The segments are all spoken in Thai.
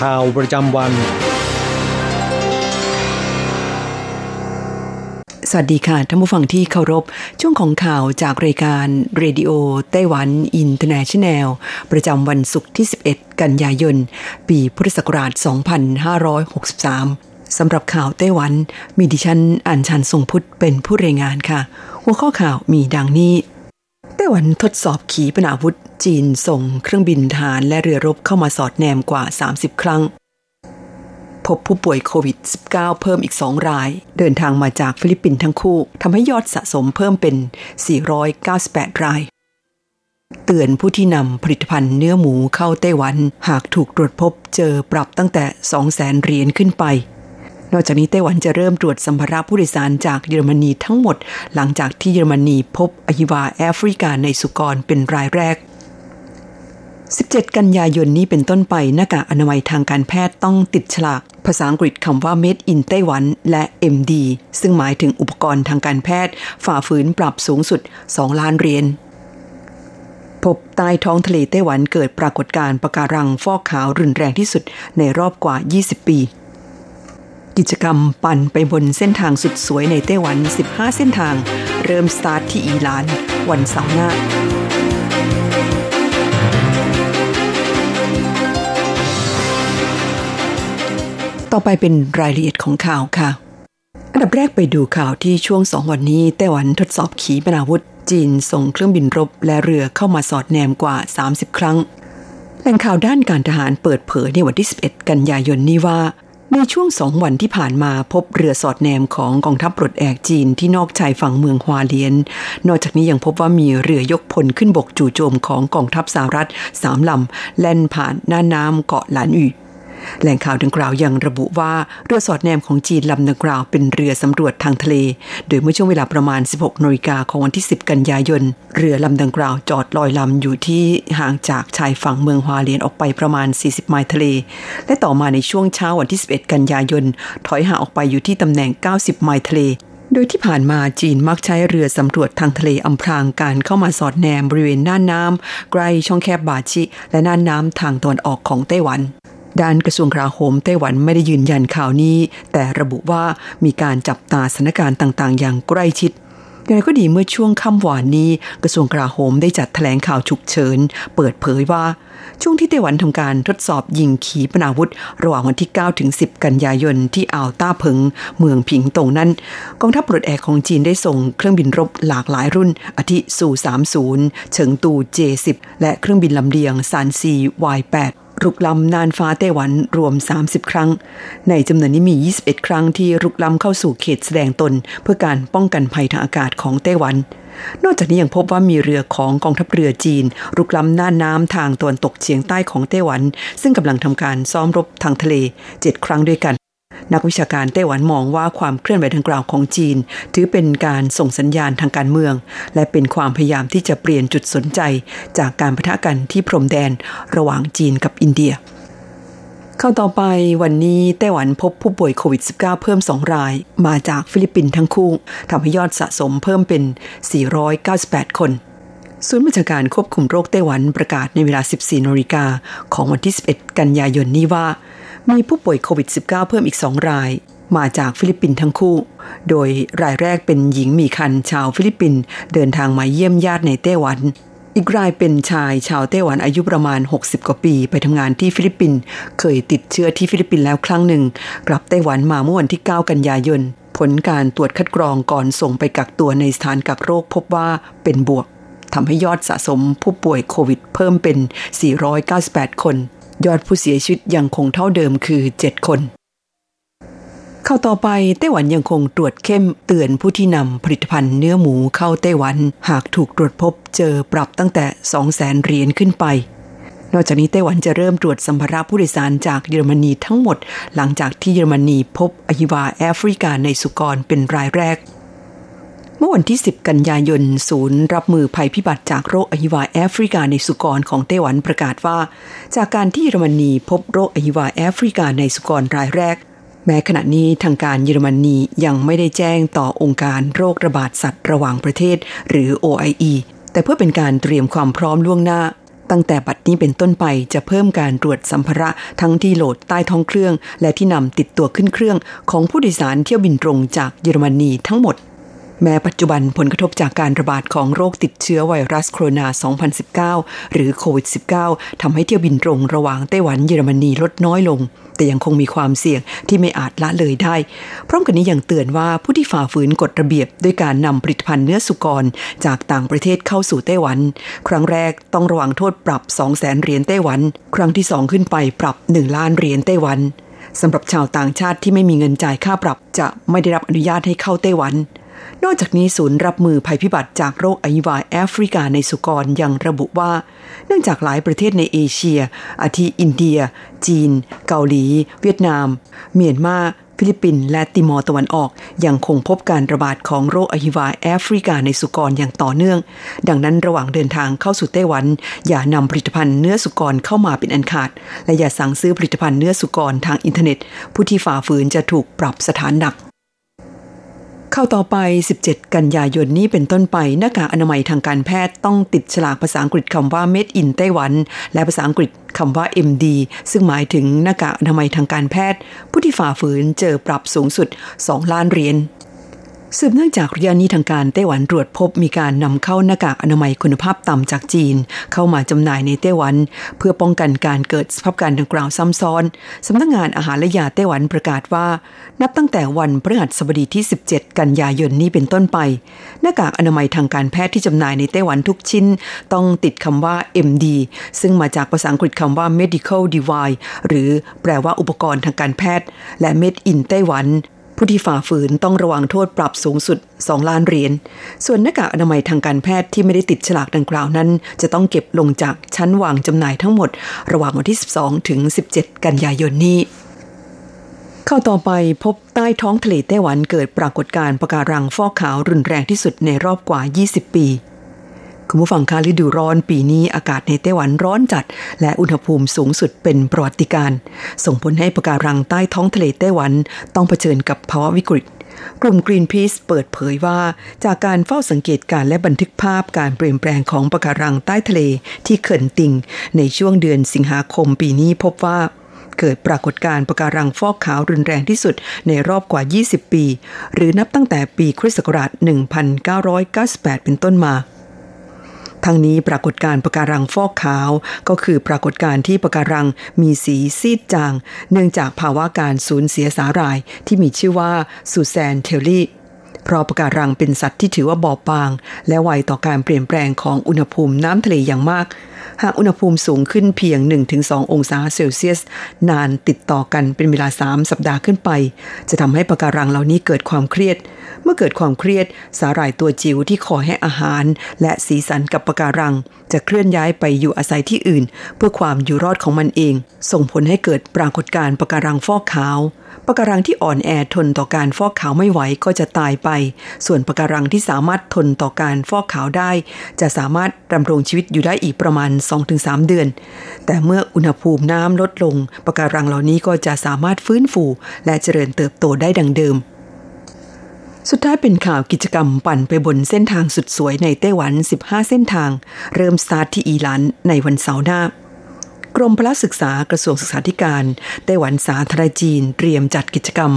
ข่าวประจำวัน สวัสดีค่ะท่านผู้ฟังที่เคารพ ช่วงของข่าวจากรายการ Radio Taiwan International ประจำวันศุกร์ที่ 11 กันยายน ปีพุทธศักราช 2563 สำหรับข่าวไต้หวัน มีดิฉันอัญชันทรงพุทธเป็นผู้รายงานค่ะ หัวข้อข่าวมีดังนี้ ไต้หวันทดสอบขีปนาวุธ จีนส่งเครื่องบินทหารและเรือรบเข้ามาสอดแนมกว่า 30 ครั้ง พบผู้ป่วยโควิด -19 เพิ่มอีก 2 ราย เดินทางมาจากฟิลิปปินส์ทั้งคู่ทำให้ยอดสะสมเพิ่มเป็น 498 ราย เตือนผู้ที่นำผลิตภัณฑ์เนื้อหมูเข้าไต้หวัน หากถูกตรวจพบเจอปรับตั้งแต่ 200,000เหรียญขึ้นไป นอกจากนี้ไต้หวันจะเริ่มตรวจสัมภาระผู้โดยสารจากเยอรมนีทั้งหมด หลังจากที่เยอรมนีพบอหิวาแอฟริกาในสุกรเป็นรายแรก17 กันยายนนี้เป็นต้นไปหน้ากากอนามัยทางการแพทย์ต้องติดฉลาก ภาษาอังกฤษคำว่า Made in ไต้หวัน และ MD ซึ่งหมายถึงอุปกรณ์ทางการแพทย์ ฝ่าฝืนปรับสูงสุด 2 ล้านเหรียญพบใต้ท้องทะเลไต้หวันเกิดปรากฏการณ์ปะการังฟอกขาวรุนแรงที่สุดในรอบกว่า 20 ปี กิจกรรมปั่นไปบนเส้นทางสุดสวยในไต้หวัน 15 เส้นทาง เริ่มสตาร์ทที่อีหลาน วันเสาร์หน้าต่อไปเป็นรายละเอียดของข่าวค่ะ อันดับแรกไปดูข่าวที่ช่วงสองวันนี้ไต้หวันทดสอบขีปนาวุธ จีนส่งเครื่องบินรบและเรือเข้ามาสอดแนมกว่า 30 ครั้ง แหล่งข่าวด้านการทหารเปิดเผยในวันที่ 11 กันยายนนี้ว่า ในช่วงสองวันที่ผ่านมาพบเรือสอดแนมของกองทัพปลดแอกจีนที่นอกชายฝั่งเมืองฮวาเลียน นอกจากนี้ยังพบว่ามีเรือยกพลขึ้นบกจู่โจมของกองทัพสหรัฐสามลำแล่นผ่านหน้าน้ำเกาะหลานอี แหล่งข่าวดังกล่าวยังระบุว่าเรือสอดแนมของจีนลำดังกล่าวเป็นเรือสำรวจทางทะเล โดยเมื่อช่วงเวลาประมาณ 16นาฬิกาของวันที่ 10 กันยายน เรือลำดังกล่าวจอดลอยลำอยู่ที่ห่างจากชายฝั่งเมืองฮวาเลียนออกไปประมาณ 40 ไมล์ทะเล และต่อมาในช่วงเช้าวันที่ 11 กันยายน ถอยห่างออกไปอยู่ที่ตำแหน่ง 90 ไมล์ทะเลโดยที่ผ่านมาจีนมักใช้เรือสำรวจทางทะเลอำพรางการเข้ามาสอดแนมบริเวณน่านน้ำใกล้ช่องแคบบาชิ และน่านน้ำทางตะวันออกของไต้หวัน ด้านกระทรวงกลาโหมไต้หวันไม่ได้ยืนยันข่าวนี้ แต่ระบุว่ามีการจับตาสถานการณ์ต่าง ๆ อย่างใกล้ชิดอย่างไรก็ดีเมื่อช่วงค่ำวานนี้ กระทรวงกลาโหมได้จัดแถลงข่าวฉุกเฉิน เปิดเผยว่า ช่วงที่ไต้หวันทำการทดสอบยิงขีปนาวุธ ระหว่างวันที่ 9 ถึง 10 กันยายนที่อ่าวต้าเพิง เมืองผิงตงนั้น กองทัพปลดแอกของจีนได้ส่งเครื่องบินรบหลากหลายรุ่น อาทิสู่ 30 เฉิงตู J10 และเครื่องบินลำเลียงซานซี Y8 รุกล้ำน่านฟ้าไต้หวันรวม 30 ครั้ง ในจำนวนนี้มี 21 ครั้งที่รุกล้ำเข้าสู่เขตแสดงตน เพื่อการป้องกันภัยทางอากาศของไต้หวัน นอกจากนี้ยังพบว่ามีเรือของกองทัพเรือจีน รุกล้ำน่านน้ำทางตะวันตกเฉียงใต้ของไต้หวัน ซึ่งกำลังทำการซ้อมรบทางทะเล 7 ครั้งด้วยกัน นักวิชาการไต้หวันมองว่าความเคลื่อนไหวดังกล่าวของจีน ถือเป็นการส่งสัญญาณทางการเมือง และเป็นความพยายามที่จะเปลี่ยนจุดสนใจ จากการปะทะกันที่พรมแดนระหว่างจีนกับอินเดียข่าวต่อไปวันนี้ไต้หวันพบผู้ป่วยโควิด -19 เพิ่ม 2 ราย มาจากฟิลิปปินส์ทั้งคู่ทำให้ยอดสะสมเพิ่มเป็น 498 คน ศูนย์บัญชาการควบคุมโรคไต้หวันประกาศในเวลา 14นาฬิกาของวันที่ 11 กันยายนนี้ว่า มีผู้ป่วยโควิด -19 เพิ่มอีก 2 ราย มาจากฟิลิปปินส์ทั้งคู่ โดยรายแรกเป็นหญิงมีครรภ์ชาวฟิลิปปินส์เดินทางมาเยี่ยมญาติในไต้หวัน อีกรายเป็นชายชาวไต้หวันอายุประมาณ 60 กว่าปี ไปทำงานที่ฟิลิปปินส์เคยติดเชื้อที่ฟิลิปปินส์แล้วครั้งหนึ่ง กลับไต้หวันมาเมื่อวันที่ 9 กันยายน ผลการตรวจคัดกรองก่อนส่งไปกักตัวในสถานกักโรคพบว่าเป็นบวกทำให้ยอดสะสมผู้ป่วยโควิดเพิ่มเป็น 498 คน ยอดผู้เสียชีวิตยังคงเท่าเดิมคือ 7 คน เข้าต่อไปไต้หวันยังคงตรวจเข้มเตือนผู้ที่นำผลิตภัณฑ์เนื้อหมูเข้าไต้หวัน หากถูกตรวจพบเจอปรับตั้งแต่ 2 0 0แสนเหรียญขึ้นไป นอกจากนี้ไต้หวันจะเริ่มตรวจสัมภาระผู้โดยสารจากเยอรมนีทั้งหมด หลังจากที่เยอรมนีพบอหิวาแอฟริกาในสุกรเป็นรายแรก เมื่อวันที่ 10 กันยายน ศูนย์รับมือภัยพิบัติจากโรคอหิวาแอฟริกาในสุกรของไต้หวันประกาศว่า จากการที่เยอรมนีพบโรคอหิวาแอฟริกาในสุกรรายแรก แม้ขณะนี้ทางการเยอรมนียังไม่ได้แจ้งต่อองค์การโรคระบาดสัตว์ระหว่างประเทศ หรือ OIE แต่เพื่อเป็นการเตรียมความพร้อมล่วงหน้า ตั้งแต่บัดนี้เป็นต้นไปจะเพิ่มการตรวจสัมภาระทั้งที่โหลดใต้ท้องเครื่อง และที่นำติดตัวขึ้นเครื่องของผู้โดยสารเที่ยวบินตรงจากเยอรมนีทั้งหมด แม้ปัจจุบันผลกระทบจากการระบาดของโรคติดเชื้อไวรัสโคโรนา 2019 หรือโควิด -19 ทำให้เที่ยวบินตรงระหว่างไต้หวันเยอรมนีลดน้อยลง แต่ยังคงมีความเสี่ยงที่ไม่อาจละเลยได้ พร้อมกันนี้ยังเตือนว่าผู้ที่ฝ่าฝืนกฎระเบียบ ด้วยการนำผลิตภัณฑ์เนื้อสุกร จากต่างประเทศเข้าสู่ไต้หวัน ครั้งแรกต้องระวังโทษปรับ 2 0 0แสนเหรียญไต้หวัน ครั้งที่สองขึ้นไปปรับ 1 ล้านเหรียญไต้หวันสำหรับชาวต่างชาติที่ไม่มีเงินจ่ายค่าปรับ จะไม่ได้รับอนุญาตให้เข้าไต้หวัน นอกจากนี้ศูนย์รับมือภัยพิบัติจากโรคอหิวาแอฟริกาในสุกรยังระบุว่า เนื่องจากหลายประเทศในเอเชีย อาทิอินเดีย จีน เกาหลี เวียดนาม เมียนมาฟิลิปปินส์และติมอร์ตะวันออกยังคงพบการระบาดของโรคอหิวาแอฟริกาในสุกรอย่างต่อเนื่อง ดังนั้นระหว่างเดินทางเข้าสู่ไต้หวัน อย่านำผลิตภัณฑ์เนื้อสุกรเข้ามาเป็นอันขาด และอย่าสั่งซื้อผลิตภัณฑ์เนื้อสุกรทางอินเทอร์เน็ต ผู้ที่ฝ่าฝืนจะถูกปรับสถานหนัก ข่าวต่อไป 17 กันยายนนี้เป็นต้นไปหน้ากากอนามัยทางการแพทย์ต้องติดฉลากภาษาอังกฤษคำว่า Made in Taiwan และภาษาอังกฤษคำว่า MD ซึ่งหมายถึงหน้ากากอนามัยทางการแพทย์ ผู้ที่ฝ่าฝืนเจอปรับสูงสุด 2 ล้านเหรียญ สืบเนื่องจากระยะนี้ทางการไต้หวันตรวจพบมีการนำเข้าหน้ากากอนามัยคุณภาพต่ำจากจีน เข้ามาจำหน่ายในไต้หวัน เพื่อป้องกันการเกิดสภาพการดังกล่าวซ้ำซ้อนสำนักงงานอาหารและยาไต้หวันประกาศว่า นับตั้งแต่วันพฤหัสบดีที่ 17 กันยายนนี้เป็นต้นไป หน้ากากอนามัยทางการแพทย์ที่จำหน่ายในไต้หวันทุกชิ้น ต้องติดคำว่า MD ซึ่งมาจากภาษาอังกฤษคำว่า medical device หรือแปลว่าอุปกรณ์ทางการแพทย์ และ made in ไต้หวัน ผู้ที่ฝ่าฝืนต้องระวังโทษปรับสูงสุด 2 ล้านเหรียญ ส่วนหน้ากากอนามัยทางการแพทย์ที่ไม่ได้ติดฉลากดังกล่าวนั้น จะต้องเก็บลงจากชั้นวางจำหน่ายทั้งหมด ระหว่างวันที่ 12 ถึง 17 กันยายนนี้เข้าต่อไปพบใต้ท้องทะเลไต้หวันเกิดปรากฏการณ์ปะการังฟอกขาวรุนแรงที่สุดในรอบกว่า 20 ปี คุณผู้ฟังคะฤดูร้อนปีนี้อากาศในไต้หวันร้อนจัด และอุณหภูมิสูงสุดเป็นประวัติการ ส่งผลให้ปะการังใต้ท้องทะเลไต้หวันต้องเผชิญกับภาวะวิกฤตกลุ่ม Greenpeace เปิดเผยว่าจากการเฝ้าสังเกตการและบันทึกภาพการเปลี่ยนแปลงของปะการังใต้ทะเลที่เขินติง ในช่วงเดือนสิงหาคมปีนี้พบว่าเกิดปรากฏการณ์ปะการังฟอกขาวรุนแรงที่สุดในรอบกว่า 20 ปี หรือนับตั้งแต่ปีคริสต์ศักราช1998 เป็นต้นมา ทั้งนี้ปรากฏการปะการังฟอกขาว ก็คือปรากฏการที่ปะการังมีสีซีดจาง เนื่องจากภาวะการสูญเสียสาหร่ายที่มีชื่อว่าซูแซนเทลลี่เพราะปะการังเป็นสัตว์ที่ถือว่าบอบบาง และไวต่อการเปลี่ยนแปลงของอุณหภูมิน้ำทะเลอย่างมาก หากอุณหภูมิสูงขึ้นเพียง 1-2 องศาเซลเซียส นานติดต่อกันเป็นเวลา 3 สัปดาห์ขึ้นไป จะทำให้ปะการังเหล่านี้เกิดความเครียด เมื่อเกิดความเครียด สาหร่ายตัวจิ๋วที่คอยให้อาหาร และสีสันกับปะการัง จะเคลื่อนย้ายไปอยู่อาศัยที่อื่น เพื่อความอยู่รอดของมันเอง ส่งผลให้เกิดปรากฏการณ์ปะการังฟอกขาวปะการังที่อ่อนแอทนต่อการฟอกขาวไม่ไหวก็จะตายไป ส่วนปะการังที่สามารถทนต่อการฟอกขาวได้ จะสามารถดำรงชีวิตอยู่ได้อีกประมาณ2-3 เดือน แต่เมื่ออุณหภูมิน้ำลดลงปะการังเหล่านี้ก็จะสามารถฟื้นฟู และเจริญเติบโตได้ดังเดิม สุดท้ายเป็นข่าวกิจกรรมปั่นไปบนเส้นทางสุดสวยในไต้หวัน 15 เส้นทาง เริ่มสตาร์ทที่อีหลันในวันเสาร์หน้ากรมพละศึกษากระทรวงศึกษาธิการไต้หวันสาธารณจีน เตรียมจัดกิจกรรม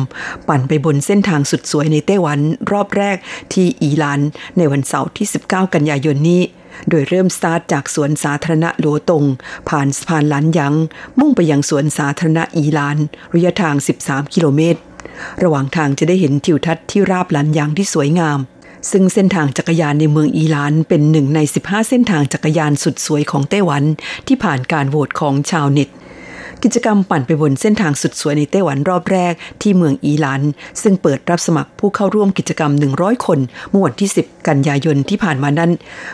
ปั่นไปบนเส้นทางสุดสวยในไต้หวันรอบแรกที่อีหลาน ในวันเสาร์ที่ 19 กันยายนนี้ โดยเริ่มสตาร์ทจากสวนสาธารณะหลวตง ผ่านสะพานหลันยัง มุ่งไปยังสวนสาธารณะอีลาน ระยะทาง 13 กิโลเมตร ระหว่างทางจะได้เห็นทิวทัศน์ที่ราบหลันยังที่สวยงาม ซึ่งเส้นทางจักรยานในเมืองอีลานเป็นหนึ่งใน 15 เส้นทางจักรยานสุดสวยของไต้หวัน ที่ผ่านการโหวตของชาวเน็ต กิจกรรมปั่นไปบนเส้นทางสุดสวยในไต้หวันรอบแรกที่เมืองอีหลานซึ่งเปิดรับสมัครผู้เข้าร่วมกิจกรรม 100 คนเมื่อวันที่ 10 กันยายนที่ผ่านมานั้น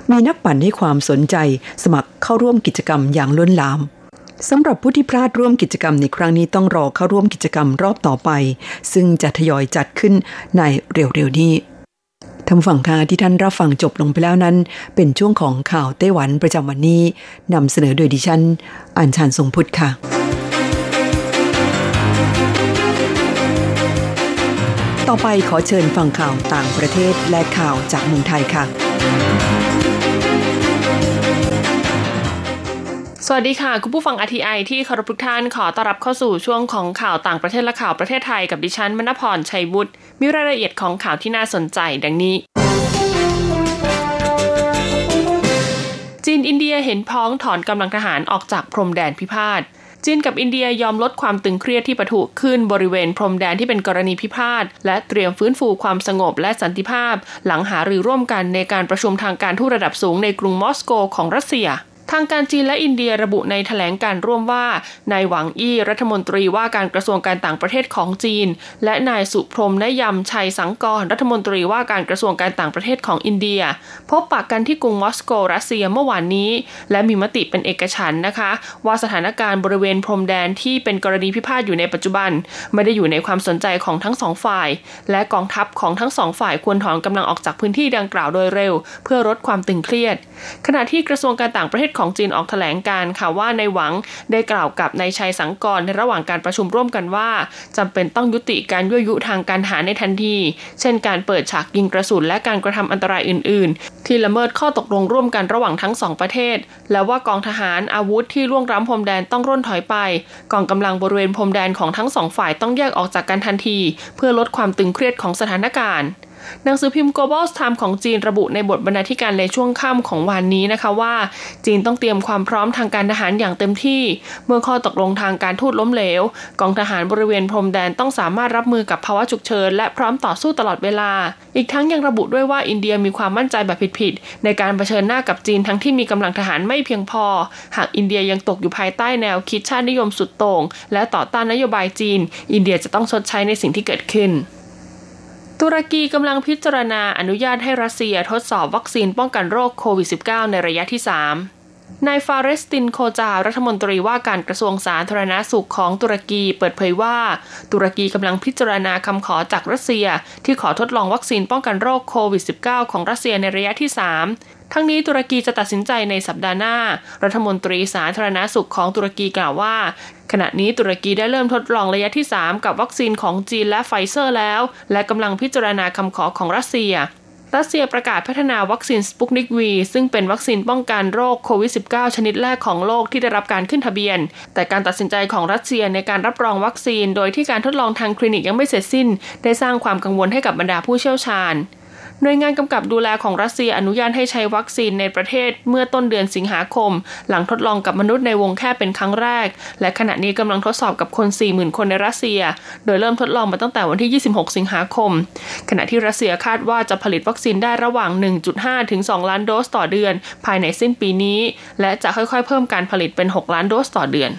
มีนักปั่นให้ความสนใจ สมัครเข้าร่วมกิจกรรมอย่างล้นหลามสำหรับผู้ที่พลาดร่วมกิจกรรมในครั้งนี้ต้องรอเข้าร่วมกิจกรรมรอบต่อไป ซึ่งจะทยอยจัดขึ้นในเร็วๆนี้ ทำฝั่งคาที่ท่านรับฟังจบลงไปแล้วนั้น เป็นช่วงของข่าวไต้หวันประจำวันนี้นำเสนอโดยดิฉันอัญชันทรงพุทธค่ะ ต่อไปขอเชิญฟังข่าวต่างประเทศและข่าวจากเมืองไทยค่ะ สวัสดีค่ะ คุณผู้ฟังอทีไอที่เคารพทุกท่านขอต้อนรับเข้าสู่ช่วงของข่าวต่างประเทศและข่าวประเทศไทยกับดิฉันมณพรชัยวุฒิมีรายละเอียดของข่าวที่น่าสนใจดังนี้จีนอินเดียเห็นพ้องถอนกำลังทหารออกจากพรมแดนพิพาทจีนกับอินเดียยอมลดความตึงเครียดที่ปะทุขึ้นบริเวณพรมแดนที่เป็นกรณีพิพาทและเตรียมฟื้นฟูความสงบและสันติภาพ หลังหารือร่วมกันในการประชุมทางการทูตระดับสูงในกรุงมอสโกของรัสเซีย ทางการจีนและอินเดียระบุในถแถลงการร่วมว่านายหวังอี้รัฐมนตรีว่าการกระทรวงการต่างประเทศของจีน และนายสุพรมนยำชัยสังกรรัฐมนตรีว่าการกระทรวงการต่างประเทศของอินเดีย พบปากกันที่กรุงมอสโกรัสเซียเมื่อวานนี้ และมีมติเป็นเอกฉันนะคะ ว่าสถานการณ์บริเวณพรมแดนที่เป็นกรณีพิพาทอยู่ในปัจจุบัน ไม่ได้อยู่ในความสนใจของทั้งสองฝ่าย และกองทัพของทั้งสองฝ่ายควรถอนกำลังออกจากพื้นที่ดังกล่าวโดยเร็ว เพื่อลดความตึงเครียด ขณะที่กระทรวงการต่างประเทศของจีนออกแถลงการค่ะว่าในหวังได้กล่าวกับนายชัยสังกรในระหว่างการประชุมร่วมกันว่าจำเป็นต้องยุติการยั่วยุทางการหาในทันที เช่นการเปิดฉากยิงกระสุนและการกระทำอันตรายอื่น ๆ ที่ละเมิดข้อตกลงร่วมกันระหว่างทั้งสองประเทศ และว่ากองทหารอาวุธที่ล่วงล้ำพรมแดนต้องร่นถอยไป กองกำลังบริเวณพรมแดนของทั้งสองฝ่ายต้องแยกออกจากกันทันที เพื่อลดความตึงเครียดของสถานการณ์ หนังสือพิมพ์ Global Times ของจีนระบุในบทบรรณาธิการในช่วงค่ำของวันนี้นะคะว่า จีนต้องเตรียมความพร้อมทางการทหารอย่างเต็มที่ เมื่อข้อตกลงทางการทูตล้มเหลว กองทหารบริเวณพรมแดนต้องสามารถรับมือกับภาวะฉุกเฉินและพร้อมต่อสู้ตลอดเวลา อีกทั้งยังระบุด้วยว่าอินเดียมีความมั่นใจแบบผิดๆในการเผชิญหน้ากับจีนทั้งที่มีกำลังทหารไม่เพียงพอ หากอินเดียยังตกอยู่ภายใต้แนวคิดชาตินิยมสุดโต่งและต่อต้านนโยบายจีน อินเดียจะต้องชดใช้ในสิ่งที่เกิดขึ้น ตุรกีกำลังพิจารณาอนุญาตให้รัสเซียทดสอบวัคซีนป้องกันโรคโควิด -19 ในระยะที่ 3 นายฟาเรสตินโคจารัฐมนตรีว่าการกระทรวงสาธารณาสุขของตุรกีเปิดเผยว่า ตุรกีกำลังพิจารณาคำขอจากรัสเซีย ที่ขอทดลองวัคซีนป้องกันโรคโควิด -19 ของรัสเซียในระยะที่ 3 ทั้งนี้ตุรกีจะตัดสินใจในสัปดาห์หน้า รัฐมนตรีสาธารณาสุขของตุรกีกล่าวว่า ขณะนี้ตุรกีได้เริ่มทดลองระยะที่ 3 กับวัคซีนของจีนและไฟเซอร์แล้ว และกำลังพิจารณาคำขอของรัสเซีย รัสเซียประกาศพัฒนาวัคซีนสปุกนิกวีซึ่งเป็นวัคซีนป้องกันโรคโควิด -19 ชนิดแรกของโลกที่ได้รับการขึ้นทะเบียน แต่การตัดสินใจของรัสเซียในการรับรองวัคซีน โดยที่การทดลองทางคลินิกยังไม่เสร็จสิ้น ได้สร้างความกังวลให้กับบรรดาผู้เชี่ยวชาญ หน่วยงานกำกับดูแลของรัสเซียอนุญาตให้ใช้วัคซีนในประเทศเมื่อต้นเดือนสิงหาคม หลังทดลองกับมนุษย์ในวงแค่เป็นครั้งแรก และขณะนี้กำลังทดสอบกับคน 40,000 คนในรัสเซีย โดยเริ่มทดลองมาตั้งแต่วันที่ 26 สิงหาคม ขณะที่รัสเซียคาดว่าจะผลิตวัคซีนได้ระหว่าง 1.5 ถึง 2 ล้านโดสต่อเดือน ภายในสิ้นปีนี้ และจะค่อยๆ เพิ่มการผลิตเป็น 6 ล้านโดสต่อเดือน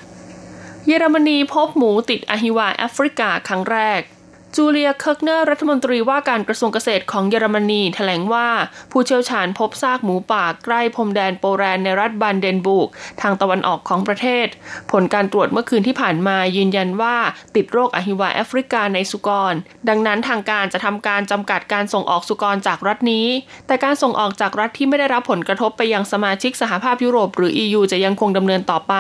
เยอรมนีพบหมูติดอหิวาแอฟริกาครั้งแรก จูเลียเคลิคเนอร์รัฐมนตรีว่าการกระทรวงเกษตรของเยอรมนีแถลงว่า ผู้เชี่ยวชาญพบซากหมูป่าใกล้พรมแดนโปแลนด์ในรัฐบรันเดนบูร์กทางตะวันออกของประเทศ ผลการตรวจเมื่อคืนที่ผ่านมายืนยันว่าติดโรคอหิวาแอฟริกาในสุกร ดังนั้นทางการจะทำการจำกัดการส่งออกสุกรจากรัฐนี้ แต่การส่งออกจากรัฐที่ไม่ได้รับผลกระทบไปยังสมาชิกสหภาพยุโรปหรือ EU จะยังคงดำเนินต่อไป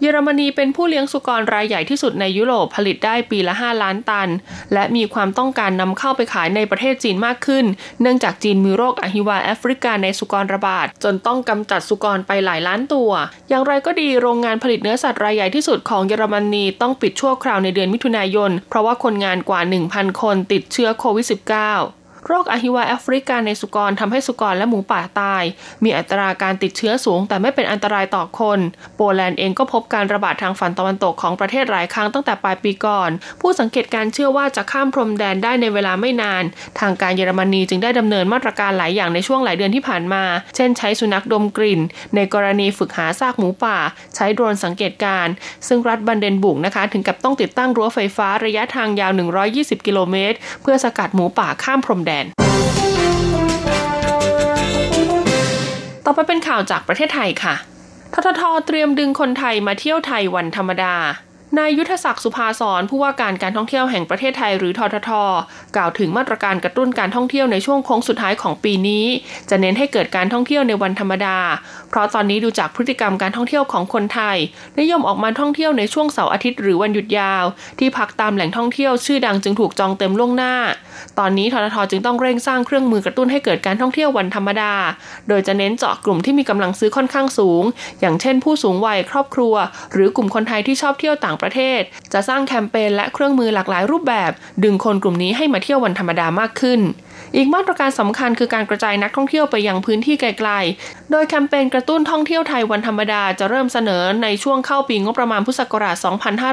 เยอรมนีเป็นผู้เลี้ยงสุกรรายใหญ่ที่สุดในยุโรปผลิตได้ปีละ 5 ล้านตัน และมีความต้องการนำเข้าไปขายในประเทศจีนมากขึ้น เนื่องจากจีนมีโรคอหิวาแอฟริกาในสุกรระบาด จนต้องกำจัดสุกรไปหลายล้านตัว อย่างไรก็ดีโรงงานผลิตเนื้อสัตว์รายใหญ่ที่สุดของเยอรมนีต้องปิดชั่วคราวในเดือนมิถุนายน เพราะว่าคนงานกว่า 1,000 คนติดเชื้อโควิด -19 โรคอหิวาแอฟริกาในสุกรทำให้สุกรและหมูป่าตาย มีอัตราการติดเชื้อสูง แต่ไม่เป็นอันตรายต่อคน โปแลนด์เองก็พบการระบาดทางฝั่งตะวันตกของประเทศหลายครั้งตั้งแต่ปลายปีก่อน ผู้สังเกตการเชื่อว่าจะข้ามพรมแดนได้ในเวลาไม่นาน ทางการเยอรมนีจึงได้ดำเนินมาตรการหลายอย่างในช่วงหลายเดือนที่ผ่านมา เช่น ใช้สุนัขดมกลิ่น ในกรณีฝึกหาซากหมูป่า ใช้โดรนสังเกตการ ซึ่งรัฐบันเดนบุกนะคะถึงกับต้องติดตั้งรั้วไฟฟ้าระยะทางยาว 120 กิโลเมตรเพื่อสกัดหมูป่าข้ามพรมแดนต่อไปเป็นข่าวจากประเทศไทยค่ะ ทททเตรียมดึงคนไทยมาเที่ยวไทยวันธรรมดา นายยุทธศักดิ์สุภาสอนผู้ว่าการการท่องเที่ยวแห่งประเทศไทยหรือททท กล่าวถึงมาตรการกระตุ้นการท่องเที่ยวในช่วงโค้งสุดท้ายของปีนี้ จะเน้นให้เกิดการท่องเที่ยวในวันธรรมดา เพราะตอนนี้ดูจากพฤติกรรมการท่องเที่ยวของคนไทย นิยมออกมาท่องเที่ยวในช่วงเสาร์อาทิตย์หรือวันหยุดยาว ที่พักตามแหล่งท่องเที่ยวชื่อดังจึงถูกจองเต็มล่วงหน้า ตอนนี้ทททจึงต้องเร่งสร้างเครื่องมือกระตุ้นให้เกิดการท่องเที่ยววันธรรมดา โดยจะเน้นเจาะกลุ่มที่มีกำลังซื้อค่อนข้างสูง อย่างเช่น ผู้สูงวัยครอบครัว หรือกลุ่มคนไทยที่ชอบเที่ยวต่างประเทศ จะสร้างแคมเปญและเครื่องมือหลากหลายรูปแบบ ดึงคนกลุ่มนี้ให้มาเที่ยววันธรรมดามากขึ้น อีกมาตรการสำคัญคือการกระจายนักท่องเที่ยวไปยังพื้นที่ไกลๆ โดยแคมเปญกระตุ้นท่องเที่ยวไทยวันธรรมดาจะเริ่มเสนอในช่วงเข้าปีงบประมาณพุทธศักราช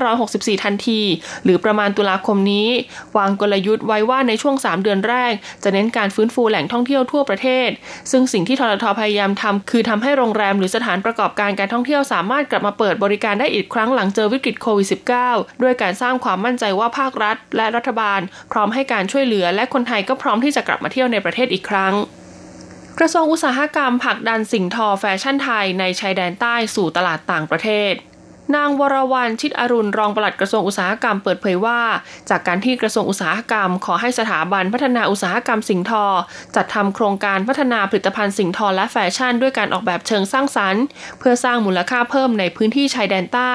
2564 ทันที หรือประมาณตุลาคมนี้ วางกลยุทธ์ไว้ว่าในช่วง 3 เดือนแรก จะเน้นการฟื้นฟูแหล่งท่องเที่ยวทั่วประเทศ ซึ่งสิ่งที่ทททพยายามทำคือทำให้โรงแรมหรือสถานประกอบการการท่องเที่ยวสามารถกลับมาเปิดบริการได้อีกครั้งหลังเจอวิกฤตโควิด -19 ด้วยการสร้างความมั่นใจว่าภาครัฐ และรัฐบาล พร้อมให้การช่วยเหลือและคนไทยก็พร้อมที่จะกลับมาเที่ยวในประเทศอีกครั้ง กระทรวงอุตสาหกรรมผลักดันสิ่งทอแฟชั่นไทยในชายแดนใต้สู่ตลาดต่างประเทศ นางวรวรรณชิดอรุณรองปลัดกระทรวงอุตสาหกรรมเปิดเผยว่า จากการที่กระทรวงอุตสาหกรรม ขอให้สถาบันพัฒนาอุตสาหกรรมสิ่งทอ จัดทำโครงการพัฒนาผลิตภัณฑ์สิ่งทอและแฟชั่น ด้วยการออกแบบเชิงสร้างสรรค์ เพื่อสร้างมูลค่าเพิ่มในพื้นที่ชายแดนใต้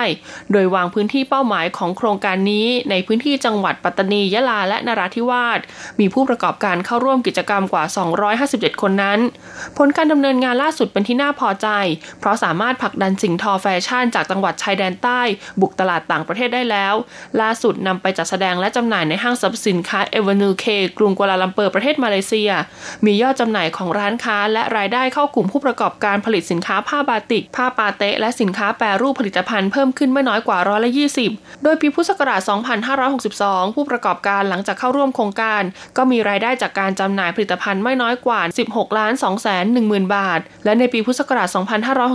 โดยวางพื้นที่เป้าหมายของโครงการนี้ ในพื้นที่จังหวัดปัตตานียะลาและนราธิวาสมีผู้ประกอบการเข้าร่วมกิจกรรมกว่า 257 คนนั้น ผลการดำเนินงานล่าสุดเป็นที่น่าพอใจ เพราะสามารถผลักดันสิ่งทอแฟชั่นจากจังหวัดชายแดนใต้ บุกตลาดต่างประเทศได้แล้ว ล่าสุดนำไปจัดแสดงและจำหน่ายในห้างสรรพสินค้า Avenue K กรุงกัวลาลัมเปอร์ประเทศมาเลเซีย มียอดจำหน่ายของร้านค้า และรายได้เข้ากลุ่มผู้ประกอบการผลิตสินค้าผ้าบาติก ผ้าปาเตะและสินค้าแปรรูปผลิตภัณฑ์เพิ่มขึ้นไม่น้อยกว่าร้อยละ20 โดยปีพุทธศักราช 2562 ผู้ประกอบการหลังจากเข้าร่วมโครงการ ก็มีรายได้จากการจำหน่ายผลิตภัณฑ์ไม่น้อยกว่า 16 ล้าน2แสน1หมื่นบาท และในปีพุทธศักราช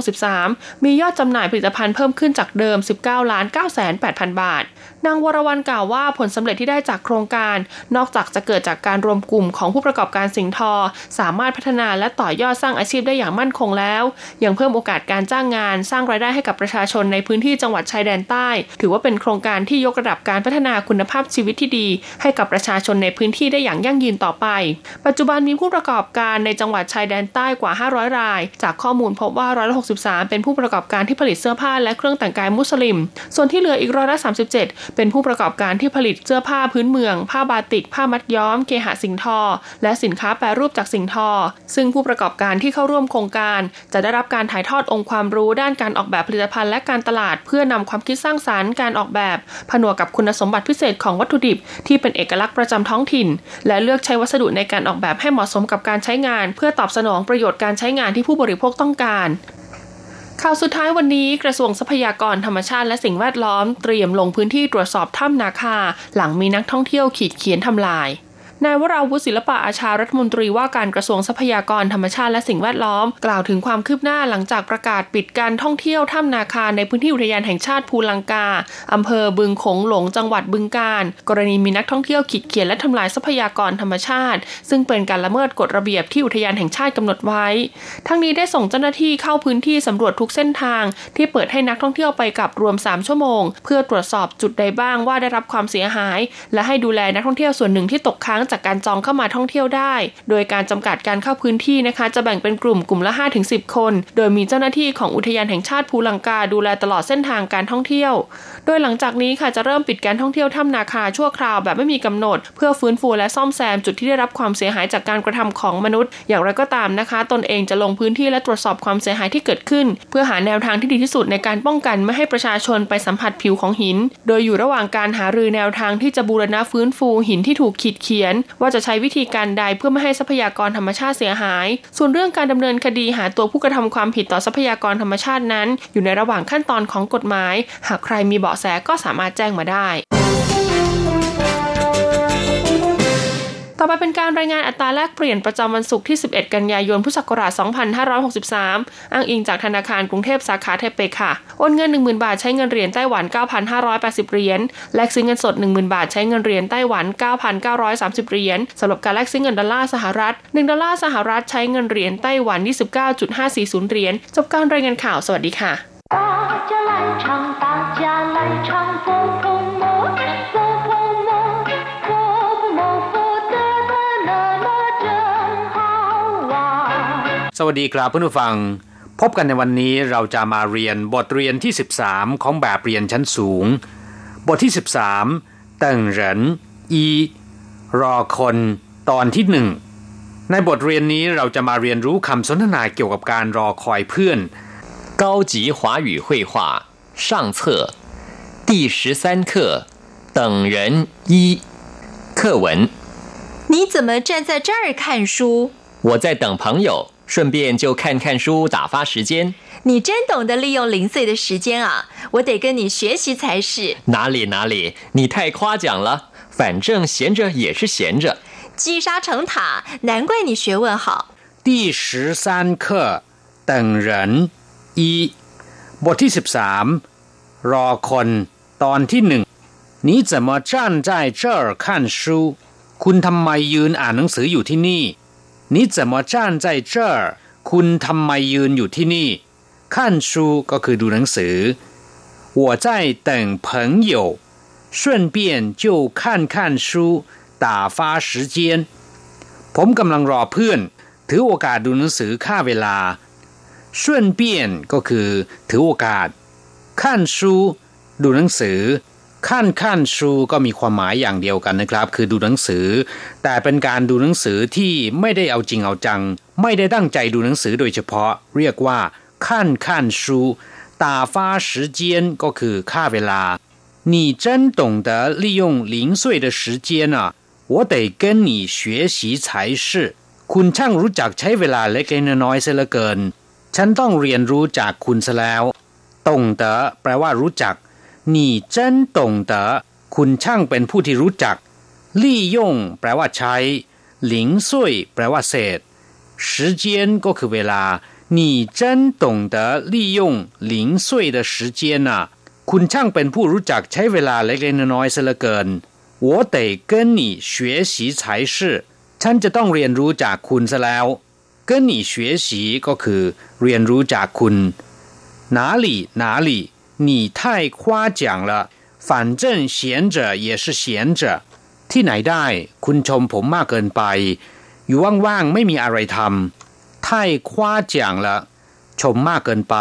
2563 มียอดจำหน่ายผลิตภัณฑ์เพิ่มขึ้นจากเดิม 19ล้าน9 8 0 0 0 บาท นางวรวรรณกล่าวว่าผลสำเร็จที่ได้จากโครงการ นอกจากจะเกิดจากการรวมกลุ่มของผู้ประกอบการสิงทอ สามารถพัฒนาและต่อยอดสร้างอาชีพได้อย่างมั่นคงแล้ว ยังเพิ่มโอกาสการจ้างงาน สร้างรายได้ให้กับประชาชนในพื้นที่จังหวัดชายแดนใต้ ถือว่าเป็นโครงการที่ยกระดับการพัฒนาคุณภาพชีวิตที่ดี ให้กับประชาชนในพื้นที่ได้อย่างยั่งยืนต่อไป ปัจจุบันมีผู้ประกอบการในจังหวัดชายแดนใต้กว่า 500 ราย จากข้อมูลพบว่า163 เป็นผู้ประกอบการที่ผลิตเสื้อผ้าและเครื่องแต่งกายมุสลิม ส่วนที่เหลืออีกร้อยละ37 เป็นผู้ประกอบการที่ผลิตเสื้อผ้าพื้นเมือง ผ้าบาติก ผ้ามัดย้อมเคหะสิงทอ และสินค้าแปรรูปจากสิงทอ ซึ่งผู้ประกอบการที่เข้าร่วมโครงการ จะได้รับการถ่ายทอดองค์ความรู้ด้านการออกแบบผลิตภัณฑ์และการตลาด เพื่อนำความคิดสร้างสารรค์การออกแบบผนวกกับคุณสมบัติพิเศษของวัตถุดิบ ที่เป็นเอกลักษณ์ประจำท้องถิ่น และเลือกใช้วัสดุในการออกแบบให้เหมาะสมกับการใช้งาน เพื่อตอบสนองประโยชน์การใช้งานที่ผู้บริโภคต้องการ ข่าวสุดท้ายวันนี้กระทรวงทรัพยากรธรรมชาติและสิ่งแวดล้อมเตรียมลงพื้นที่ตรวจสอบถ้ำนาคา หลังมีนักท่องเที่ยวขีดเขียนทำลาย นายวราวุฒิศิลปะอาชารัฐมนตรีว่าการกระทรวงทรัพยากรธรรมชาติและสิ่งแวดล้อม กล่าวถึงความคืบหน้าหลังจากประกาศปิดการท่องเที่ยวถ้ำนาคาในพื้นที่อุทยานแห่งชาติภูลังกาอำเภอบึงโขงหลงจังหวัดบึงกาฬกรณีมีนักท่องเที่ยวขีดเขียนและทำลายทรัพยากรธรรมชาติ ซึ่งเป็นการละเมิดกฎระเบียบที่อุทยานแห่งชาติกำหนดไว้ ทั้งนี้ได้ส่งเจ้าหน้าที่เข้าพื้นที่สำรวจทุกเส้นทาง ที่เปิดให้นักท่องเที่ยวไปกับรวม 3 ชั่วโมง เพื่อตรวจสอบจุดใดบ้างว่าได้รับความเสียหาย และให้ดูแลนักท่องเที่ยวส่วนหนึ่งที่ตกค้างจากการจองเข้ามาท่องเที่ยวได้ โดยการจำกัดการเข้าพื้นที่นะคะ จะแบ่งเป็นกลุ่มกลุ่มละ 5-10 คน โดยมีเจ้าหน้าที่ของอุทยานแห่งชาติภูลังกาดูแลตลอดเส้นทางการท่องเที่ยว โดยหลังจากนี้ค่ะจะเริ่มปิดการท่องเที่ยวถ้ำนาคาชั่วคราวแบบไม่มีกำหนด เพื่อฟื้นฟูและซ่อมแซมจุดที่ได้รับความเสียหายจากการกระทำของมนุษย์ อย่างไรก็ตามนะคะ ตนเองจะลงพื้นที่และตรวจสอบความเสียหายที่เกิดขึ้น เพื่อหาแนวทางที่ดีที่สุดในการป้องกันไม่ให้ประชาชนไปสัมผัสผิวของหิน โดยอยู่ระหว่างการหารือแนวทางที่จะบูรณะฟื้นฟูหินที่ถูกขีดเขียนว่าจะใช้วิธีการใดเพื่อไม่ให้ทรัพยากรธรรมชาติเสียหาย ส่วนเรื่องการดำเนินคดีหาตัวผู้กระทำความผิดต่อทรัพยากรธรรมชาตินั้น อยู่ในระหว่างขั้นตอนของกฎหมาย หากใครมีเบาะแสก็สามารถแจ้งมาได้ ไปเป็นการรายงานอัตราแลกเปลี่ยนประจำวันศุกร์ที่ 11 กันยายนพุทธศักราช 2563 อ้างอิงจากธนาคารกรุงเทพสาขาไทเปค่ะ โอนเงิน 10,000 บาทใช้เงินเหรียญไต้หวัน 9,580 เหรียญ แลกซื้อเงินสด 10,000 บาทใช้เงินเหรียญไต้หวัน 9,930 เหรียญสำหรับการแลกซื้อเงินดอลลาร์สหรัฐ 1 ดอลลาร์สหรัฐใช้เงินเหรียญไต้หวัน 29.540 เหรียญ จบการรายงานข่าว สวัสดีค่ะ สวัสดีครับเพื่อนผู้ฟัง พบกันในวันนี้เราจะมาเรียนบทเรียนที่ 13 ของแบบเรียนชั้นสูง บทที่ 13เติงเหรินอีรอคนตอนที่หนึ่งในบทเรียนนี้เราจะมาเรียนรู้คำสนทนาเกี่ยวกับการรอคอยเพื่อน高级华语绘画上册第十三课等人一课文你怎么站在这儿看书我在等朋友 顺便就看看书打发时间。你真懂得利用零碎的时间啊！我得跟你学习才是。哪里哪里，你太夸奖了。反正闲着也是闲着。积沙成塔，难怪你学问好。第十三课等人一บทที่สิบสามรอคนตอนที่หนึ่ง你怎么站在这儿看书คุณทำไมยืนอ่านหนังสืออยู่ที่นี่ 你怎么站在这儿คุณทำไมยืนอยู่ที่นี่看书ก็คือดูหนังสือ我在等朋友顺便就看看书打发时间ผมกำลังรอเพื่อนถือโอกาสดูหนังสือค่าเวลา顺便ก็คือถือโอกาส看书ดูหนังสือ ขั้นขั้นชูก็มีความหมายอย่างเดียวกันนะครับ คือดูหนังสือ แต่เป็นการดูหนังสือที่ไม่ได้เอาจริงเอาจัง ไม่ได้ตั้งใจดูหนังสือโดยเฉพาะ เรียกว่าขั้นขั้นชู打发时间ก็คือค่าเวลา你真懂得利用零碎的时间啊我得跟你学习才是คุณช่างรู้จักใช้เวลาเล็กน้อยเสียเหลือเกิน ฉันต้องเรียนรู้จากคุณซะแล้วตงเต๋อแปลว่ารู้จัก 你真懂得คุณช่างเป็นผู้ที่รู้จักลี่ยงแปลว่าใช้หลิงซุยแปลว่าเศษ时间ก็คือเวลา你真懂得利用零碎的时间呐คุณช่างเป็นผู้รู้จักใช้เวลาเล็กๆน้อยๆเสียเหลือเกิน我得跟你学习才是ฉันจะต้องเรียนรู้จากคุณซะแล้ว跟你学习ก็คือเรียนรู้จากคุณ哪里哪里 你太夸奖了反正闲着也是闲着ที่ไหนได้คุณชมผมมากเกินไป อยู่ว่างๆไม่มีอะไรทำ太夸奖了ชมมากเกินไป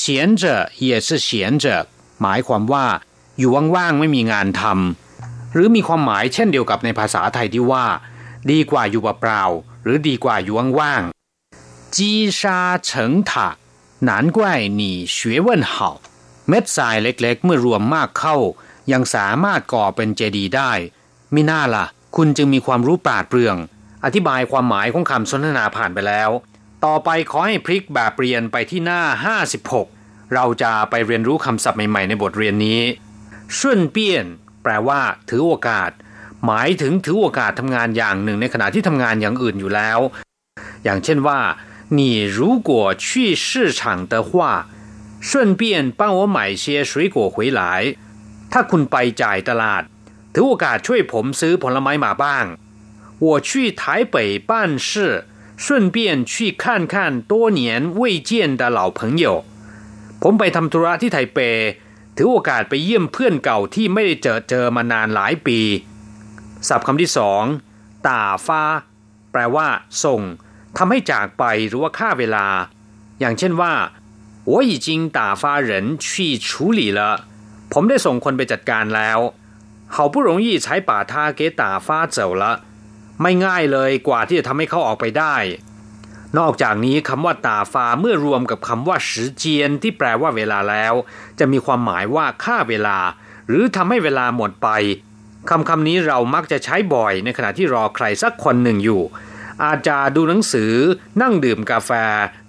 闲着也是闲着หมายความว่า อยู่ว่างๆไม่มีงานทำหรือมีความหมายเช่นเดียวกับในภาษาไทยที่ว่า ดีกว่าอยู่เปล่าหรือดีกว่าอยู่ว่างๆ积 หนานกว่าหนีเฉวยเว่นเห่าเม็ดทรายเล็กๆ เมื่อรวมมากเข้า ยังสามารถก่อเป็นเจดีย์ได้มิน่าละ่ะ คุณจึงมีความรู้ปราดเปรื่อง อธิบายความหมายของคำสนทนาผ่านไปแล้ว ต่อไปขอให้พลิกแบบเรียนไปที่หน้า 56 เราจะไปเรียนรู้คำศัพท์ใหม่ๆ ในบทเรียนนี้ชุนเปี้ยน แปลว่า ถือโอกาส หมายถึงถือโอกาสทำงานอย่างหนึ่งในขณะที่ทำงานอย่างอื่นอยู่แล้ว อย่างเช่นว่า 你如果去市场的话顺便帮我买些水果回来ถ้าคุณไปจ่ายตลาดถือโอกาสช่วยผมซื้อผลไม้มาบ้าง我去台北办事顺便去看看多年未见的老朋友ผมไปทำธุระที่ไทเปถือโอกาสไปเยี่ยมเพื่อนเก่าที่ไม่ได้เจอเจอมานานหลายปีศัพท์คำที่สองตาฟ้า แปลว่า ส่ง ทำให้จากไปหรือว่าค่าเวลา อย่างเช่นว่า我已经打发人去处理了ผมได้ส่งคนไปจัดการแล้ว好不容易才把他给打发走了ไม่ง่ายเลยกว่าที่จะทำให้เขาออกไปได้ นอกจากนี้คำว่าตาฟาเมื่อรวมกับคำว่า时间ที่แปลว่าเวลาแล้ว จะมีความหมายว่าค่าเวลา หรือทำให้เวลาหมดไป คำคำนี้เรามักจะใช้บ่อยในขณะที่รอใครสักคนหนึ่งอยู่ อาจจะดูหนังสือนั่งดื่มกาแฟ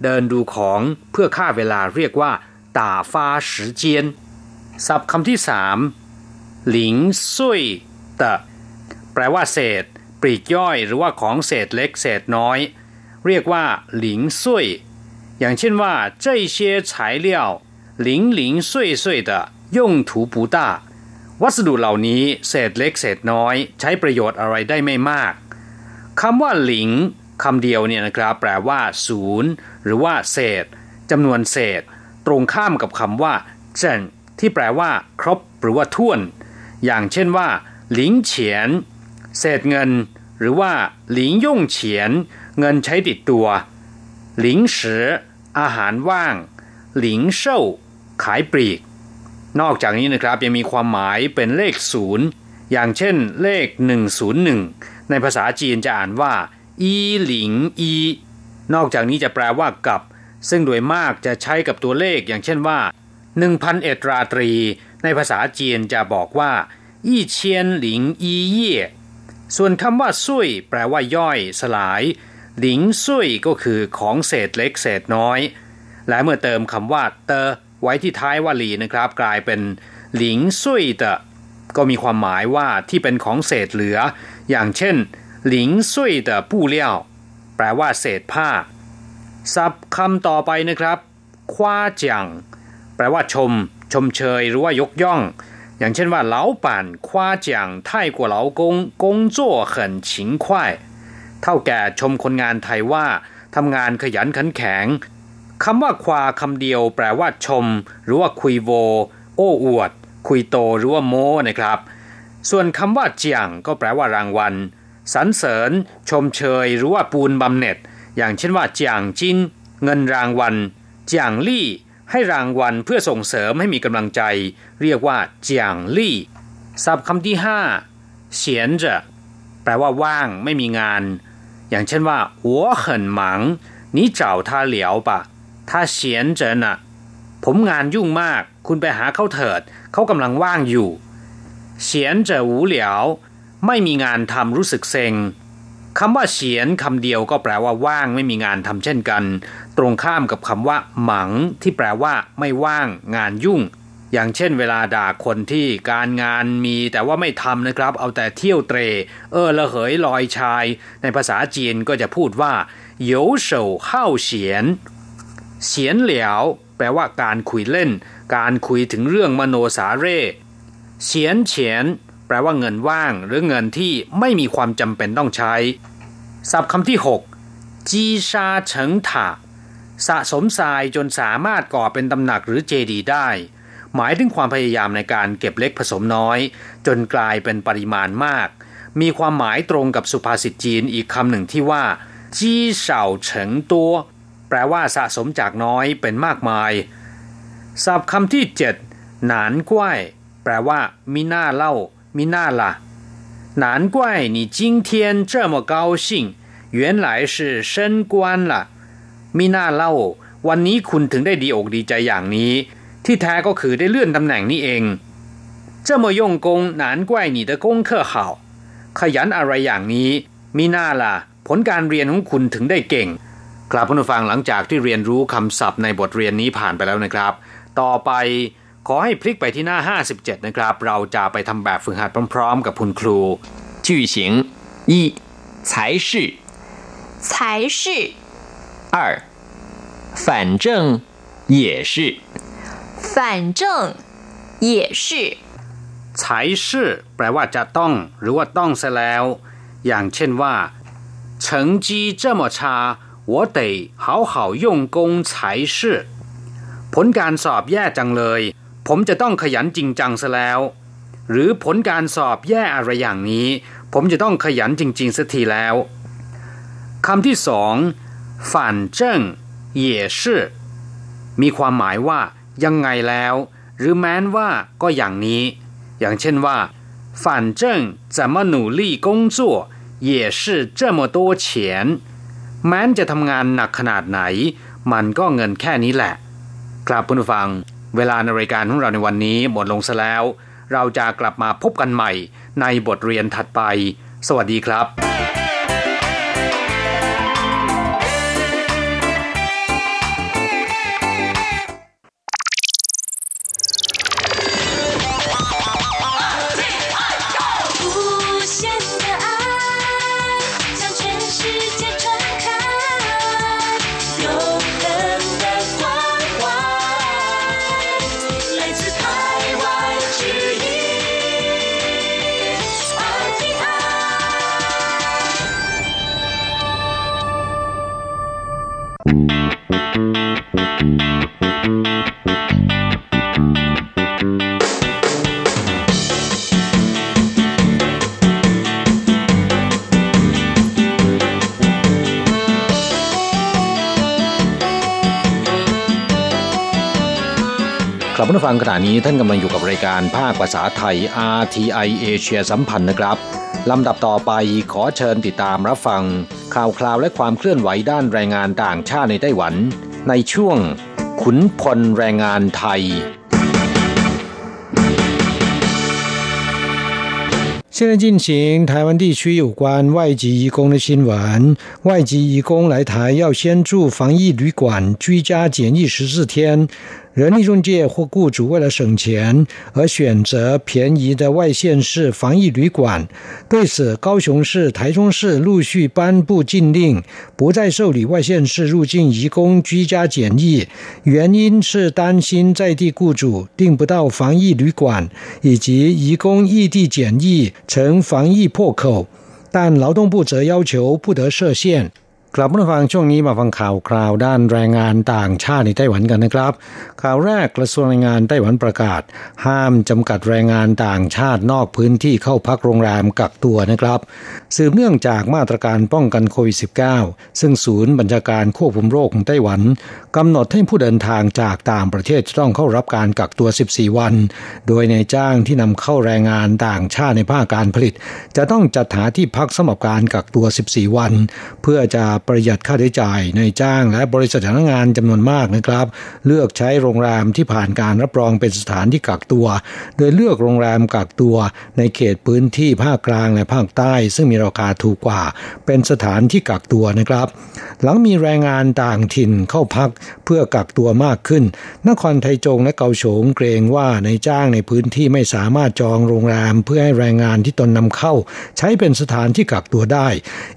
เดินดูของเพื่อฆ่าเวลาเรียกว่าตาฟ้า时间ศัพท์คำที่สามหลิงซุยตะแปลว่าเศษ ปลีกย่อยหรือว่าของเศษเล็กเศษน้อย เรียกว่าหลิงซุยอย่างเช่นว่า这些材料零零碎碎的用途不大วัสดุเหล่านี้เศษเล็กเศษน้อย ใช้ประโยชน์อะไรได้ไม่มาก คำว่าหลิงคำเดียวเนี่ยนะครับแปลว่าศูนย์หรือว่าเศษจำนวนเศษ ตรงข้ามกับคำว่าเจนที่แปลว่า ครบหรือว่าท่วน อย่างเช่นว่าหลิงเฉียน เศษเงิน หรือว่าหลิงย่งเฉียน เงินใช้ติดตัว หลิงเสืออาหารว่าง หลิงเช่าขายปลีก นอกจากนี้นะครับยังมีความหมายเป็นเลขศูนย์อย่างเช่นเลข 101 ในภาษาจีนจะอ่านว่า อีหลิงอี นอกจากนี้จะแปลว่ากับ ซึ่งโดยมากจะใช้กับตัวเลขอย่างเช่นว่า1,000เอ็ดราตรี ในภาษาจีนจะบอกว่าอีเชียนหลิงอีเย่ส่วนคำว่าซุยแปลว่าย่อยสลาย หลิงซุยก็คือของเศษเล็กเศษน้อย และเมื่อเติมคำว่าเตอไว้ที่ท้ายวลีนะครับ กลายเป็นหลิงซุยเตก็มีความหมายว่าที่เป็นของเศษเหลือ อย่างเช่นหลิงซุยเดปูเลียวแปลว่าเศษผ้าศัพท์คำต่อไปนะครับคว้าจังแปลว่าชม ชมเชยหรือว่ายกย่อง อย่างเช่นว่าเหลาปั่นคว้าจีงไทยกว่าเหลากงกงจ้วเขินฉิงควายเท่าแก่ชมคนงานไทยว่าทำงานขยันขันแข็งคำว่าควาคำเดียว แปลว่าชม หรือว่าคุยโว โอ้อวด คุยโตหรือว่าโม้นะครับ ส่วนคำว่าเจียงก็แปลว่ารางวัลสรรเสริญ ชมเชยหรือว่าปูนบำเหน็จ อย่างเช่นว่าเจียงจินเงินรางวัลเจียงลี่ ให้รางวัลเพื่อส่งเสริมให้มีกำลังใจ เรียกว่าเจียงลี่ศัพท์คำที่ห้าเฉียนจะแปลว่าว่างไม่มีงาน อย่างเช่นว่า我很忙你找他聊吧ถ้าเฉียนเจอน่ะผมงานยุ่งมาก คุณไปหาเขาเถิด เขากำลังว่างอยู่ เฉียนจะหูเหลียว ไม่มีงานทำรู้สึกเซ็งคำว่าเฉียนคำเดียวก็แปลว่าว่างไม่มีงานทำเช่นกัน ตรงข้ามกับคำว่า หมัง ที่แปลว่า ไม่ว่าง งานยุ่ง อย่างเช่น เวลาด่าคนที่การงานมีแต่ว่าไม่ทำนะครับ เอาแต่เที่ยวเตร เออละเหยลอยชาย ในภาษาจีนก็จะพูดว่าโยเฉาเข้าเฉียนเฉียนเหลียว แปลว่าการคุยเล่น การคุยถึงเรื่องมโนสาเร เฉียนเฉียนแปลว่าเงินว่างหรือเงินที่ไม่มีความจำเป็นต้องใช้ ศัพท์คำที่ 6 จีชาเฉิงถาสะสมทรายจนสามารถก่อเป็นตำหนักหรือเจดีย์ได้ หมายถึงความพยายามในการเก็บเล็กผสมน้อย จนกลายเป็นปริมาณมาก มีความหมายตรงกับสุภาษิตจีนอีกคำหนึ่งที่ว่า จีเฉาเฉิงตัว แปลว่าสะสมจากน้อยเป็นมากมาย ศัพท์คำที่เจ็ดหนานก้วย ปลว่ามิน่าเล่ามิน่าละ难怪你今天这么高兴原来是升官了มิน่าเล่า วันนี้คุณถึงได้ดีอกดีใจอย่างนี้ ที่แท้ก็คือได้เลื่อนตำแหน่งนี่เอง这么用功难怪你的功课好ขยันอะไรอย่างนี้มิน่าล่ะ ผลการเรียนของคุณถึงได้เก่งกลับผู้ฟังหลังจากที่เรียนรู้คำศัพท์ในบทเรียนนี้ผ่านไปแล้วนะครับ ต่อไป ขอให้พลิกไปที่หน้า 57 นะครับ เราจะไปทำแบบฝึกหัดพร้อมๆกับคุณครู句型一才是才是二反正也是反正也是才是แปลว่าจะต้อง หรือว่าต้องซะแล้ว อย่างเช่นว่า成绩这么差我得好好用功才是ผลการสอบแย่จังเลย ผมจะต้องขยันจริงจังซะแล้ว หรือผลการสอบแย่อะไรอย่างนี้ ผมจะต้องขยันจริงๆสักทีแล้วคำที่สอง反正也是มีความหมายว่า ยังไงแล้ว หรือแม้นว่าก็อย่างนี้ อย่างเช่นว่า反正怎么努力工作也是这么多钱แม้นจะทำงานหนักขนาดไหน มันก็เงินแค่นี้แหละ ครับผู้ฟัง เวลาในรายการของเราในวันนี้หมดลงซะแล้ว เราจะกลับมาพบกันใหม่ในบทเรียนถัดไป สวัสดีครับ ผู้ฟังขณะนี้ท่านกำลังอยู่กับรายการภาคภาษาไทย RTI เอเชียสัมพันธ์นะครับลำดับต่อไปขอเชิญติดตามรับฟัง ข่าวคราวและความเคลื่อนไหวด้านแรงงานต่างชาติในไต้หวัน ในช่วง ขุนพลแรงงานไทย现在进行台湾地区有关外籍移工的新闻。外籍移工来台要先住防疫旅馆居家检疫十四天。 人力中介或雇主为了省钱而选择便宜的外县市防疫旅馆，对此，高雄市、台中市陆续颁布禁令，不再受理外县市入境移工居家检疫。原因是担心在地雇主订不到防疫旅馆，以及移工异地检疫成防疫破口。但劳动部则要求不得设限。 กลับมาฟังช่วงนี้มาฟังข่าวคราวด้านแรงงานต่างชาติในไต้หวันกันนะครับ ข่าวแรกกระทรวงแรงงานไต้หวันประกาศ ห้ามจำกัดแรงงานต่างชาตินอกพื้นที่เข้าพักโรงแรมกักตัวนะครับ สืบเนื่องจากมาตรการป้องกันโควิด -19 ซึ่งศูนย์บัญชาการควบคุมโรคของไต้หวันกำหนดให้ผู้เดินทางจากต่างประเทศจะต้องเข้ารับการกักตัว 14 วัน โดยในจ้างที่นำเข้าแรงงานต่างชาติในภาคการผลิต จะต้องจัดหาที่พักสำหรับการกักตัว 14 วัน เพื่อจะประหยัดค่าใช้จ่ายในจ้างและบริษัทจ้างงานจำนวนมากนะครับ เลือกใช้โรงแรมที่ผ่านการรับรองเป็นสถานที่กักตัว โดยเลือกโรงแรมกักตัว ในเขตพื้นที่ภาคกลางและภาคใต้ ซึ่งมีราคาถูกกว่า เป็นสถานที่กักตัวนะครับ หลังมีแรงงานต่างถิ่นเข้าพักเพื่อกักตัวมากขึ้น นครไทจงและเกาโฉงเกรงว่าในจ้างในพื้นที่ไม่สามารถจองโรงแรม เพื่อให้แรงงานที่ตนนำเข้า ใช้เป็นสถานที่กักตัวได้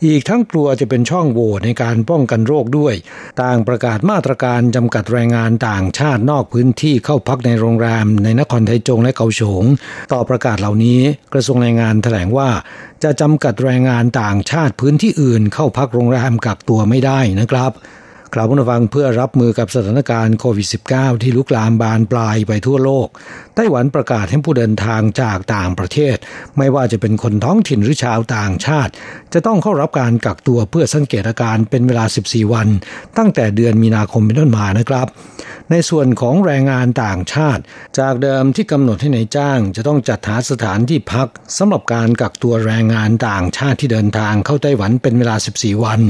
อีกทั้งกลัวจะเป็นช่องโหว่ในการป้องกันโรคด้วย ต่างประกาศมาตรการจำกัดแรงงานต่างชาตินอกพื้นที่เข้าพักในโรงแรม ในนครไทจงและเกาฉง ต่อประกาศเหล่านี้กระทรวงแรงงานแถลงว่า จะจำกัดแรงงานต่างชาติพื้นที่อื่น เข้าพักโรงแรมกักตัวไม่ได้นะครับกล่าวผู้ฟังเพื่อรับมือกับสถานการณ์โควิด -19 ที่ลุกลามบานปลายไปทั่วโลกไต้หวันประกาศให้ผู้เดินทางจากต่างประเทศ ไม่ว่าจะเป็นคนท้องถิ่นหรือชาวต่างชาติ จะต้องเข้ารับการกักตัวเพื่อสังเกตอาการเป็นเวลา 14 วัน ตั้งแต่เดือนมีนาคมเป็นต้นมานะครับ ในส่วนของแรงงานต่างชาติ จากเดิมที่กำหนดให้ในายจ้าง จะต้องจัดหาสถานที่พักสำหรับการกักตัวแรงงานต่างชาติที่เดินทางเข้าไต้หวันเป็นเวลา 14 วัน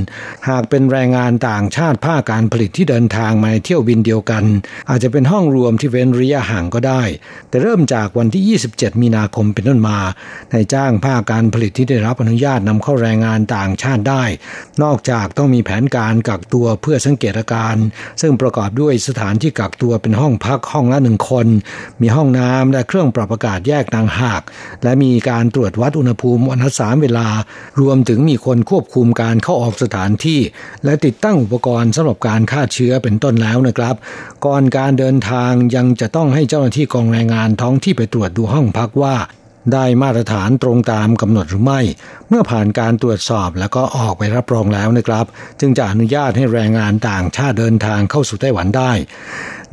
หากเป็นแรงงานต่างชาติภาคการผลิตที่เดินทางมาเที่ยวบินเดียวกัน อาจจะเป็นห้องรวมที่เว้นระยะห่างก็ได้แต่เริ่มจากวันที่ 27 มีนาคมเป็นต้นมาในจ้างภาคการผลิตที่ได้รับอนุญาตนำเข้าแรงงานต่างชาติได้ นอกจากต้องมีแผนการกักตัวเพื่อสังเกตอาการ ซึ่งประกอบด้วยสถานที่กักตัวเป็นห้องพักห้องละหนึ่งคน มีห้องน้ำและเครื่องปรับอากาศแยกต่างหาก และมีการตรวจวัดอุณหภูมิวันละสามเวลา รวมถึงมีคนควบคุมการเข้าออกสถานที่ และติดตั้งอุปกรณ์สำหรับการฆ่าเชื้อเป็นต้นแล้วนะครับ ก่อนการเดินทางยังจะต้องให้เจ้าหน้าที่กองแรงงานท้องที่ไปตรวจดูห้องพักว่า ได้มาตรฐานตรงตามกำหนดหรือไม่ เมื่อผ่านการตรวจสอบแล้วก็ออกไปรับรองแล้วนะครับ จึงจะอนุญาตให้แรงงานต่างชาติเดินทางเข้าสู่ไต้หวันได้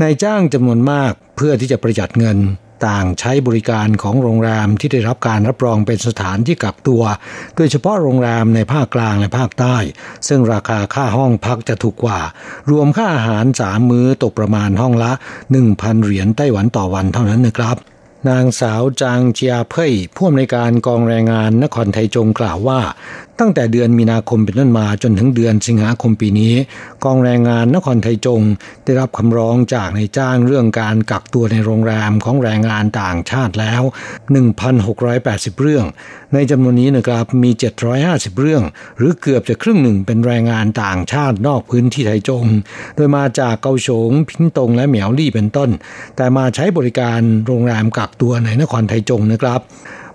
นายจ้างจำนวนมากเพื่อที่จะประหยัดเงิน ต่างใช้บริการของโรงแรมที่ได้รับการรับรองเป็นสถานที่กักตัว โดยเฉพาะโรงแรมในภาคกลางและภาคใต้ ซึ่งราคาค่าห้องพักจะถูกกว่า รวมค่าอาหารสามมื้อตกประมาณห้องละ 1,000 เหรียญไต้หวันต่อวันเท่านั้นนะครับนางสาวจางเจียเพ่ยผู้อำนวยการกองแรงงานนครไทจงกล่าวว่า ตั้งแต่เดือนมีนาคมเป็นต้นมาจนถึงเดือนสิงหาคมปีนี้ กองแรงงานนครไทยจง ได้รับคำร้องจากในจ้างเรื่องการกักตัวในโรงแรมของแรงงานต่างชาติแล้ว 1,680 เรื่อง ในจำนวนนี้นะครับมี 750 เรื่อง หรือเกือบจะครึ่งหนึ่งเป็นแรงงานต่างชาตินอกพื้นที่ไทยจง โดยมาจากเกาโฉงพิงตงและเหมียวลี่เป็นต้น แต่มาใช้บริการโรงแรมกักตัวในนครไทยจงนะครับ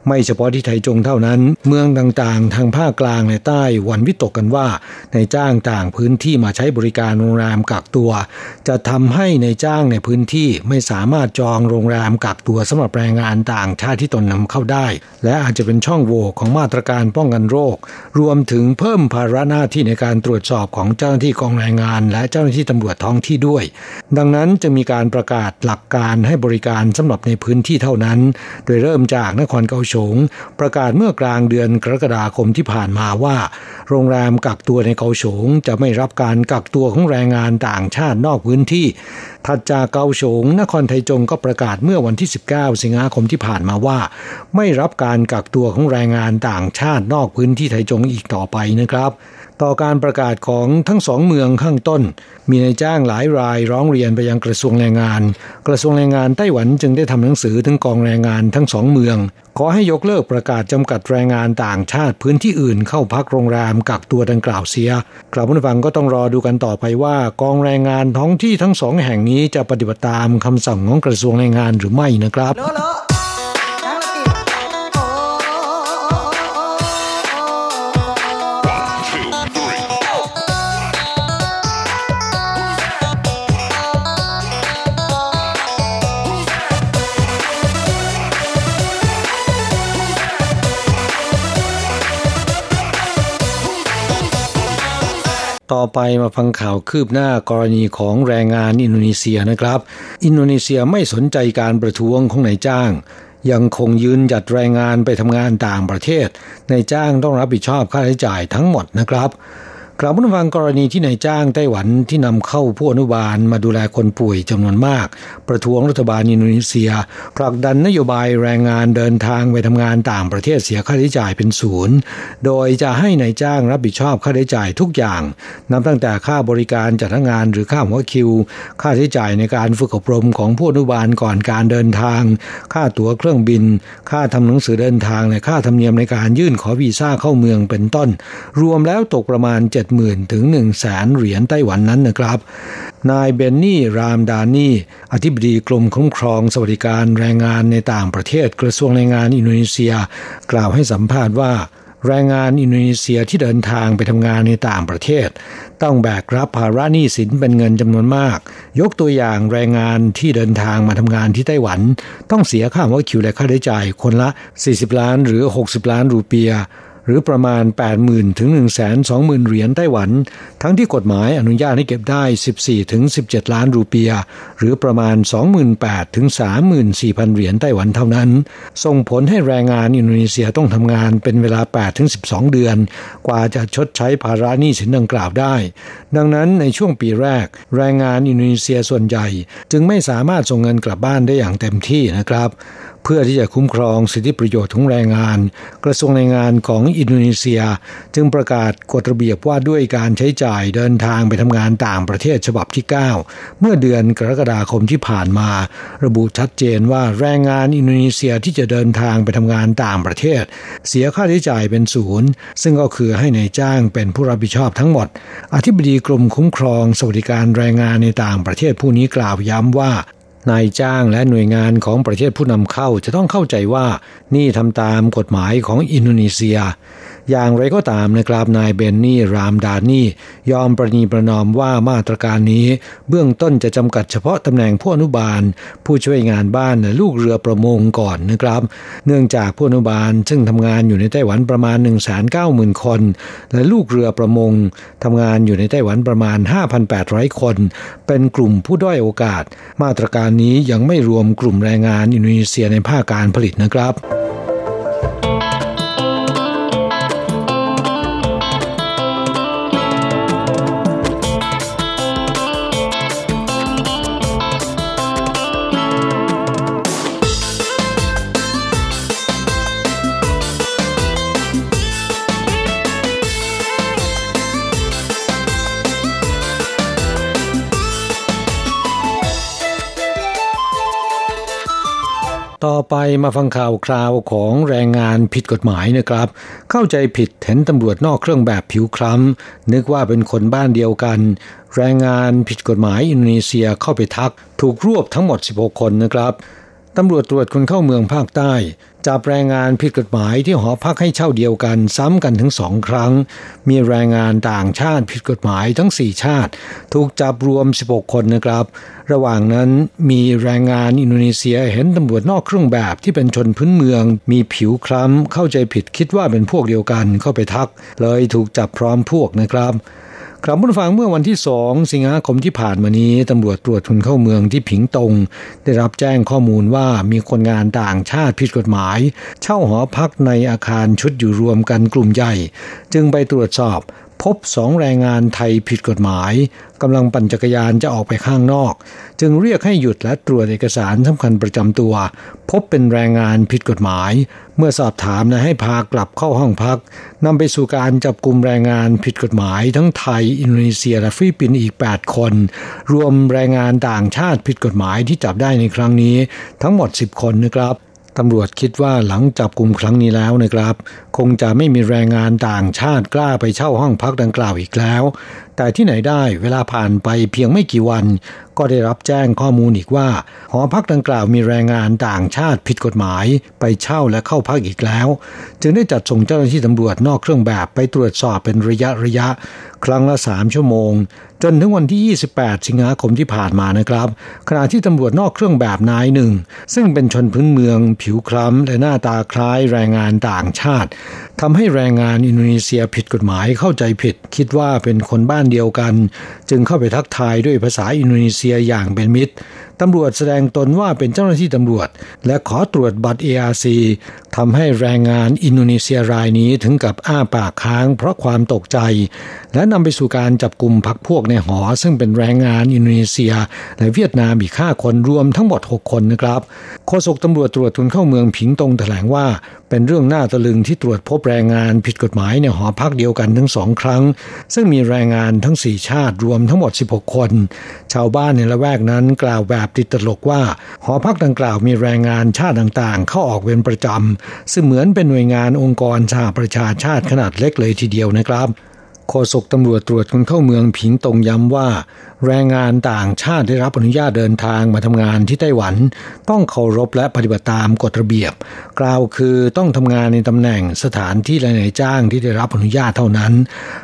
ไม่เฉพาะที่ไทยจงเท่านั้น เมืองต่างๆ ทางภาคกลางและใต้วันวิตกกันว่าในจ้างต่างพื้นที่มาใช้บริการโรงแรมกักตัว จะทำให้ในจ้างในพื้นที่ไม่สามารถจองโรงแรมกักตัวสำหรับแรงงานต่างชาติที่ตนนำเข้าได้ และอาจจะเป็นช่องโหว่ของมาตรการป้องกันโรค รวมถึงเพิ่มภาระหน้าที่ในการตรวจสอบของเจ้าหน้าที่กองแรงงาน และเจ้าหน้าที่ตำรวจท้องที่ด้วย ดังนั้นจะมีการประกาศหลักการให้บริการสำหรับในพื้นที่เท่านั้น โดยเริ่มจากนครเกาฉงประกาศเมื่อกลางเดือนกรกฎาคมที่ผ่านมาว่า โรงแรมกักตัวในเกาฉงจะไม่รับการกักตัวของแรงงานต่างชาตินอกพื้นที่ ถัดจากเกาฉงนครไทยจงก็ประกาศเมื่อวันที่ 19 สิงหาคมที่ผ่านมาว่า ไม่รับการกักตัวของแรงงานต่างชาตินอกพื้นที่ไทยจงอีกต่อไปนะครับ ต่อการประกาศของทั้งสองเมืองข้างต้น มีนายจ้างหลายรายร้องเรียนไปยังกระทรวงแรงงาน กระทรวงแรงงานไต้หวันจึงได้ทำหนังสือถึงกองแรงงานทั้งสองเมือง ขอให้ยกเลิกประกาศจำกัดแรงงานต่างชาติพื้นที่อื่นเข้าพักโรงแรมกักตัวดังกล่าวเสียกล่าวผู้ฟังก็ต้องรอดูกันต่อไปว่ากองแรงงานท้องที่ทั้งสองแห่งนี้จะปฏิบัติตามคำสั่งของกระทรวงแรงงานหรือไม่นะครับ ต่อไปมาฟังข่าวคืบหน้ากรณีของแรงงานอินโดนีเซียนะครับ อินโดนีเซียไม่สนใจการประท้วงของนายจ้าง ยังคงยืนหยัดแรงงานไปทำงานต่างประเทศนายจ้างต้องรับผิดชอบค่าใช้จ่ายทั้งหมดนะครับ กล่าวผู้ฟังกรณีที่นายจ้างไต้หวันที่นำเข้าผู้อนุบาลมาดูแลคนป่วยจำนวนมาก ประท้วงรัฐบาลอินโดนีเซียผลักดันนโยบายแรงงานเดินทางไปทำงานต่างประเทศเสียค่าใช้จ่ายเป็นศูนย์ โดยจะให้นายจ้างรับผิดชอบค่าใช้จ่ายทุกอย่าง นับตั้งแต่ค่าบริการจัดงานหรือค่าหัวคิว ค่าใช้จ่ายในการฝึกอบรมของผู้อนุบาลก่อนการเดินทาง ค่าตั๋วเครื่องบิน ค่าทำหนังสือเดินทางและค่าธรรมเนียมในการยื่นขอวีซ่าเข้าเมืองเป็นต้น รวมแล้วตกประมาณ70,000 ถึง1 0 0 0แสนเหรียญไต้หวันนั้นนะครับ นายเบนนี่ รามดานี่ อธิบดีกรมคุ้มครองสวัสดิการแรงงานในต่างประเทศกระทรวงแรงงานอินโดนีเซีย กล่าวให้สัมภาษณ์ว่าแรงงานอินโดนีเซียที่เดินทางไปทำงานในต่างประเทศ ต้องแบกรับภาระหนี้สินเป็นเงินจำนวนมาก ยกตัวอย่างแรงงานที่เดินทางมาทำงานที่ไต้หวัน ต้องเสียค่าหัวคิวและค่าใช้จ่ายคนละ 40 ล้านหรือ 60 ล้านรูเปีย หรือประมาณ 80,000 ถึง 120,000 เหรียญไต้หวัน ทั้งที่กฎหมายอนุญาตให้เก็บได้ 14 ถึง 17 ล้านรูเปีย หรือประมาณ 28,000 ถึง 34,000 เหรียญไต้หวันเท่านั้น ส่งผลให้แรงงานอินโดนีเซียต้องทำงานเป็นเวลา 8 ถึง 12 เดือน กว่าจะชดใช้ภาระหนี้สินดังกล่าวได้ ดังนั้นในช่วงปีแรก แรงงานอินโดนีเซียส่วนใหญ่ จึงไม่สามารถส่งเงินกลับบ้านได้อย่างเต็มที่นะครับ เพื่อที่จะคุ้มครองสิทธิประโยชน์ของแรงงาน กระทรวงแรงงานของอินโดนีเซีย จึงประกาศกฎระเบียบว่าด้วยการใช้จ่ายเดินทางไปทำงานต่างประเทศฉบับที่ 9 เมื่อเดือนกรกฎาคมที่ผ่านมา ระบุชัดเจนว่าแรงงานอินโดนีเซียที่จะเดินทางไปทำงานต่างประเทศ เสียค่าใช้จ่ายเป็นศูนย์ซึ่งก็คือให้ในายจ้างเป็นผู้รับผิดชอบทั้งหมด อธิบดีกรมคุ้มครองสวัสดิการแรงงานในต่างประเทศผู้นี้กล่าวย้ำว่า นายจ้างและหน่วยงานของประเทศผู้นำเข้าจะต้องเข้าใจว่านี่ทำตามกฎหมายของอินโดนีเซีย อย่างไรก็ตามนะครับนายเบนนี่รามดานี่ ยอมประนีประนอมว่ามาตรการนี้ เบื้องต้นจะจำกัดเฉพาะตำแหน่งผู้อนุบาล ผู้ช่วยงานบ้านและลูกเรือประมงก่อนนะครับ เนื่องจากผู้อนุบาลซึ่งทำงานอยู่ในไต้หวันประมาณ 1 9 0 0 0 0 คน และลูกเรือประมงทำงานอยู่ในไต้หวันประมาณ 5,800 คน เป็นกลุ่มผู้ด้อยโอกาส มาตรการนี้ยังไม่รวมกลุ่มแรงงานอินโดนีเซียในภาคการผลิตนะครับ ไปมาฟังข่าวคราวของแรงงานผิดกฎหมายนะครับ เข้าใจผิดเห็นตำรวจนอกเครื่องแบบผิวคล้ำนึกว่าเป็นคนบ้านเดียวกัน แรงงานผิดกฎหมายอินโดนีเซียเข้าไปทัก ถูกรวบทั้งหมด 16 คนนะครับ ตำรวจตรวจคนเข้าเมืองภาคใต้จับแรงงานผิดกฎหมายที่หอพักให้เช่าเดียวกันซ้ำกันถึงสองครั้ง มีแรงงานต่างชาติผิดกฎหมายทั้งสี่ชาติ ถูกจับรวม 16 คนนะครับ ระหว่างนั้นมีแรงงานอินโดนีเซียเห็นตำรวจนอกเครื่องแบบที่เป็นชนพื้นเมือง มีผิวคล้ำเข้าใจผิดคิดว่าเป็นพวกเดียวกันเข้าไปทัก เลยถูกจับพร้อมพวกนะครับ ครับผู้ฟังเมื่อวันที่สองสิงหาคมที่ผ่านมานี้ตำรวจตรวจคนเข้าเมืองที่ผิงตง ได้รับแจ้งข้อมูลว่ามีคนงานต่างชาติผิดกฎหมาย เช่าหอพักในอาคารชุดอยู่รวมกันกลุ่มใหญ่ จึงไปตรวจสอบ พบสองแรงงานไทยผิดกฎหมายกำลังปั่นจักรยานจะออกไปข้างนอก จึงเรียกให้หยุดและตรวจเอกสารสำคัญประจำตัว พบเป็นแรงงานผิดกฎหมาย เมื่อสอบถามนะให้พากลับเข้าห้องพักนำไปสู่การจับกลุ่มแรงงานผิดกฎหมาย ทั้งไทย อินโดนีเซียและฟิลิปปินส์อีก 8 คน รวมแรงงานต่างชาติผิดกฎหมายที่จับได้ในครั้งนี้ ทั้งหมด 10 คนนะครับ ตำรวจคิดว่าหลังจับกลุ่มครั้งนี้แล้วนะครับ คงจะไม่มีแรงงานต่างชาติกล้าไปเช่าห้องพักดังกล่าวอีกแล้วแต่ที่ไหนได้เวลาผ่านไปเพียงไม่กี่วัน ก็ได้รับแจ้งข้อมูลอีกว่า หอพักดังกล่าวมีแรงงานต่างชาติผิดกฎหมาย ไปเช่าและเข้าพักอีกแล้ว จึงได้จัดส่งเจ้าหน้าที่ตำรวจนอกเครื่องแบบไปตรวจสอบเป็นระยะระยะ ครั้งละสามชั่วโมง จนถึงวันที่ 28 สิงหาคมที่ผ่านมานะครับ ขณะที่ตำรวจนอกเครื่องแบบนายหนึ่ง ซึ่งเป็นชนพื้นเมือง ผิวคล้ำและหน้าตาคล้ายแรงงานต่างชาติทำให้แรงงานอินโดนีเซียผิดกฎหมายเข้าใจผิด คิดว่าเป็นคนบ้านเดียวกัน จึงเข้าไปทักทายด้วยภาษาอินโดนีเซียอย่างเป็นมิตรตำรวจแสดงตนว่าเป็นเจ้าหน้าที่ตำรวจ และขอตรวจบัตร ARC ทำให้แรงงานอินโดนีเซียรายนี้ถึงกับอ้าปากค้างเพราะความตกใจ และนำไปสู่การจับกลุ่มพักพวกในหอ ซึ่งเป็นแรงงานอินโดนีเซีย และเวียดนามอีกห้าคนรวมทั้งหมด 6 คนนะครับโฆษกตำรวจตรวจทุนเข้าเมืองผิงตงแถลงว่า เป็นเรื่องน่าตะลึงที่ตรวจพบแรงงานผิดกฎหมายในหอพักเดียวกันทั้งสองครั้ง ซึ่งมีแรงงานทั้งสี่ชาติรวมทั้งหมด 16 คน ชาวบ้านในละแวกนั้นกล่าวแบบติดตลกว่า หอพักดังกล่าวมีแรงงานชาติต่างๆ เข้าออกเป็นประจำซึ่งเหมือนเป็นหน่วยงานองค์กรสหประชาชาติขนาดเล็กเลยทีเดียวนะครับ ฆษกตำรวจตรวจคนเข้าเมืองผิงตงย้ำว่า แรงงานต่างชาติได้รับอนุญาตเดินทางมาทำงานที่ไต้หวัน ต้องเคารพและปฏิบัติตามกฎระเบียบ กล่าวคือต้องทำงานในตำแหน่งสถานที่และนายจ้างที่ได้รับอนุญาตเท่านั้น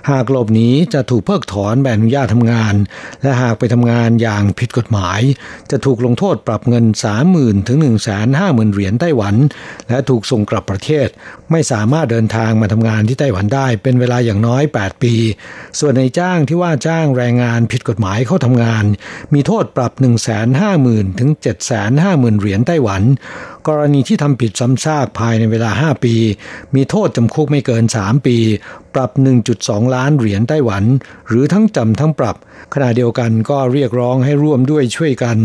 หากหลบหนีจะถูกเพิกถอนใบอนุญาตทำงาน และหากไปทำงานอย่างผิดกฎหมาย จะถูกลงโทษปรับเงิน 30,000ถึง150,000เหรียญไต้หวัน และถูกส่งกลับประเทศ ไม่สามารถเดินทางมาทำงานที่ไต้หวันได้ เป็นเวลาอย่างน้อย 8 ปีส่วนในจ้างที่ว่าจ้างแรงงานผิดกฎหมายเข้าทำงาน มีโทษปรับ 1 5 0 0 0 0ถึง750,000 เหรียญไต้หวัน กรณีที่ทำผิดซ้ำซากภายในเวลา 5 ปี มีโทษจำคุกไม่เกิน 3 ปี ปรับ 1.2 ล้านเหรียญไต้หวัน หรือทั้งจำทั้งปรับ ขณะเดียวกันก็เรียกร้องให้ร่วมด้วยช่วยกัน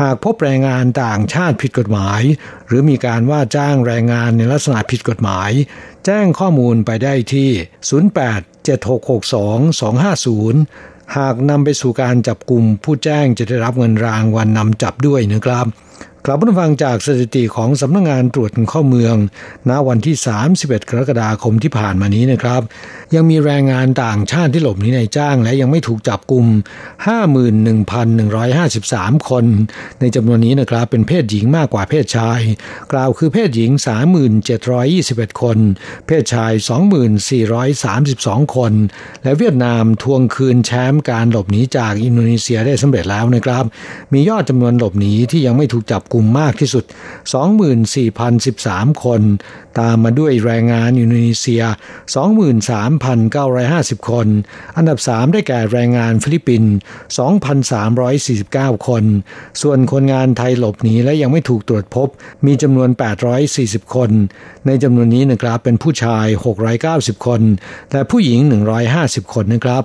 หากพบแรงงานต่างชาติผิดกฎหมาย หรือมีการว่าจ้างแรงงานในลักษณะผิดกฎหมาย แจ้งข้อมูลไปได้ที่ 08 7662-250 หากนำไปสู่การจับกลุ่มผู้แจ้งจะได้รับเงินรางวัลนนำจับด้วยนะครับ กลับมาฟังจากสถิติของสำนักงงานตรวจเข้าเมือง ณวันที่ 31 กรกฎาคมที่ผ่านมานี้นะครับ ยังมีแรงงานต่างชาติที่หลบหนีในจ้างและยังไม่ถูกจับกลุ่ม 51,153 คน ในจำนวนนี้นะครับเป็นเพศหญิงมากกว่าเพศชาย กล่าวคือเพศหญิง 3721 คน เพศชาย 2432 คน และเวียดนามทวงคืนแชมป์การหลบหนีจากอินโดนีเซียได้สำเร็จแล้วนะครับ มียอดจำนวนหลบหนีที่ยังไม่ถูกจับกลุ่มมากที่สุด 24,013 คน ตามมาด้วยแรงงานอินโดนีเซีย 23,950 คน อันดับ 3 ได้แก่แรงงานฟิลิปปินส์ 2,349 คน ส่วนคนงานไทยหลบหนีและยังไม่ถูกตรวจพบ มีจำนวน 840 คน ในจำนวนนี้นะครับเป็นผู้ชาย 690 คน และผู้หญิง 150 คนนะครับ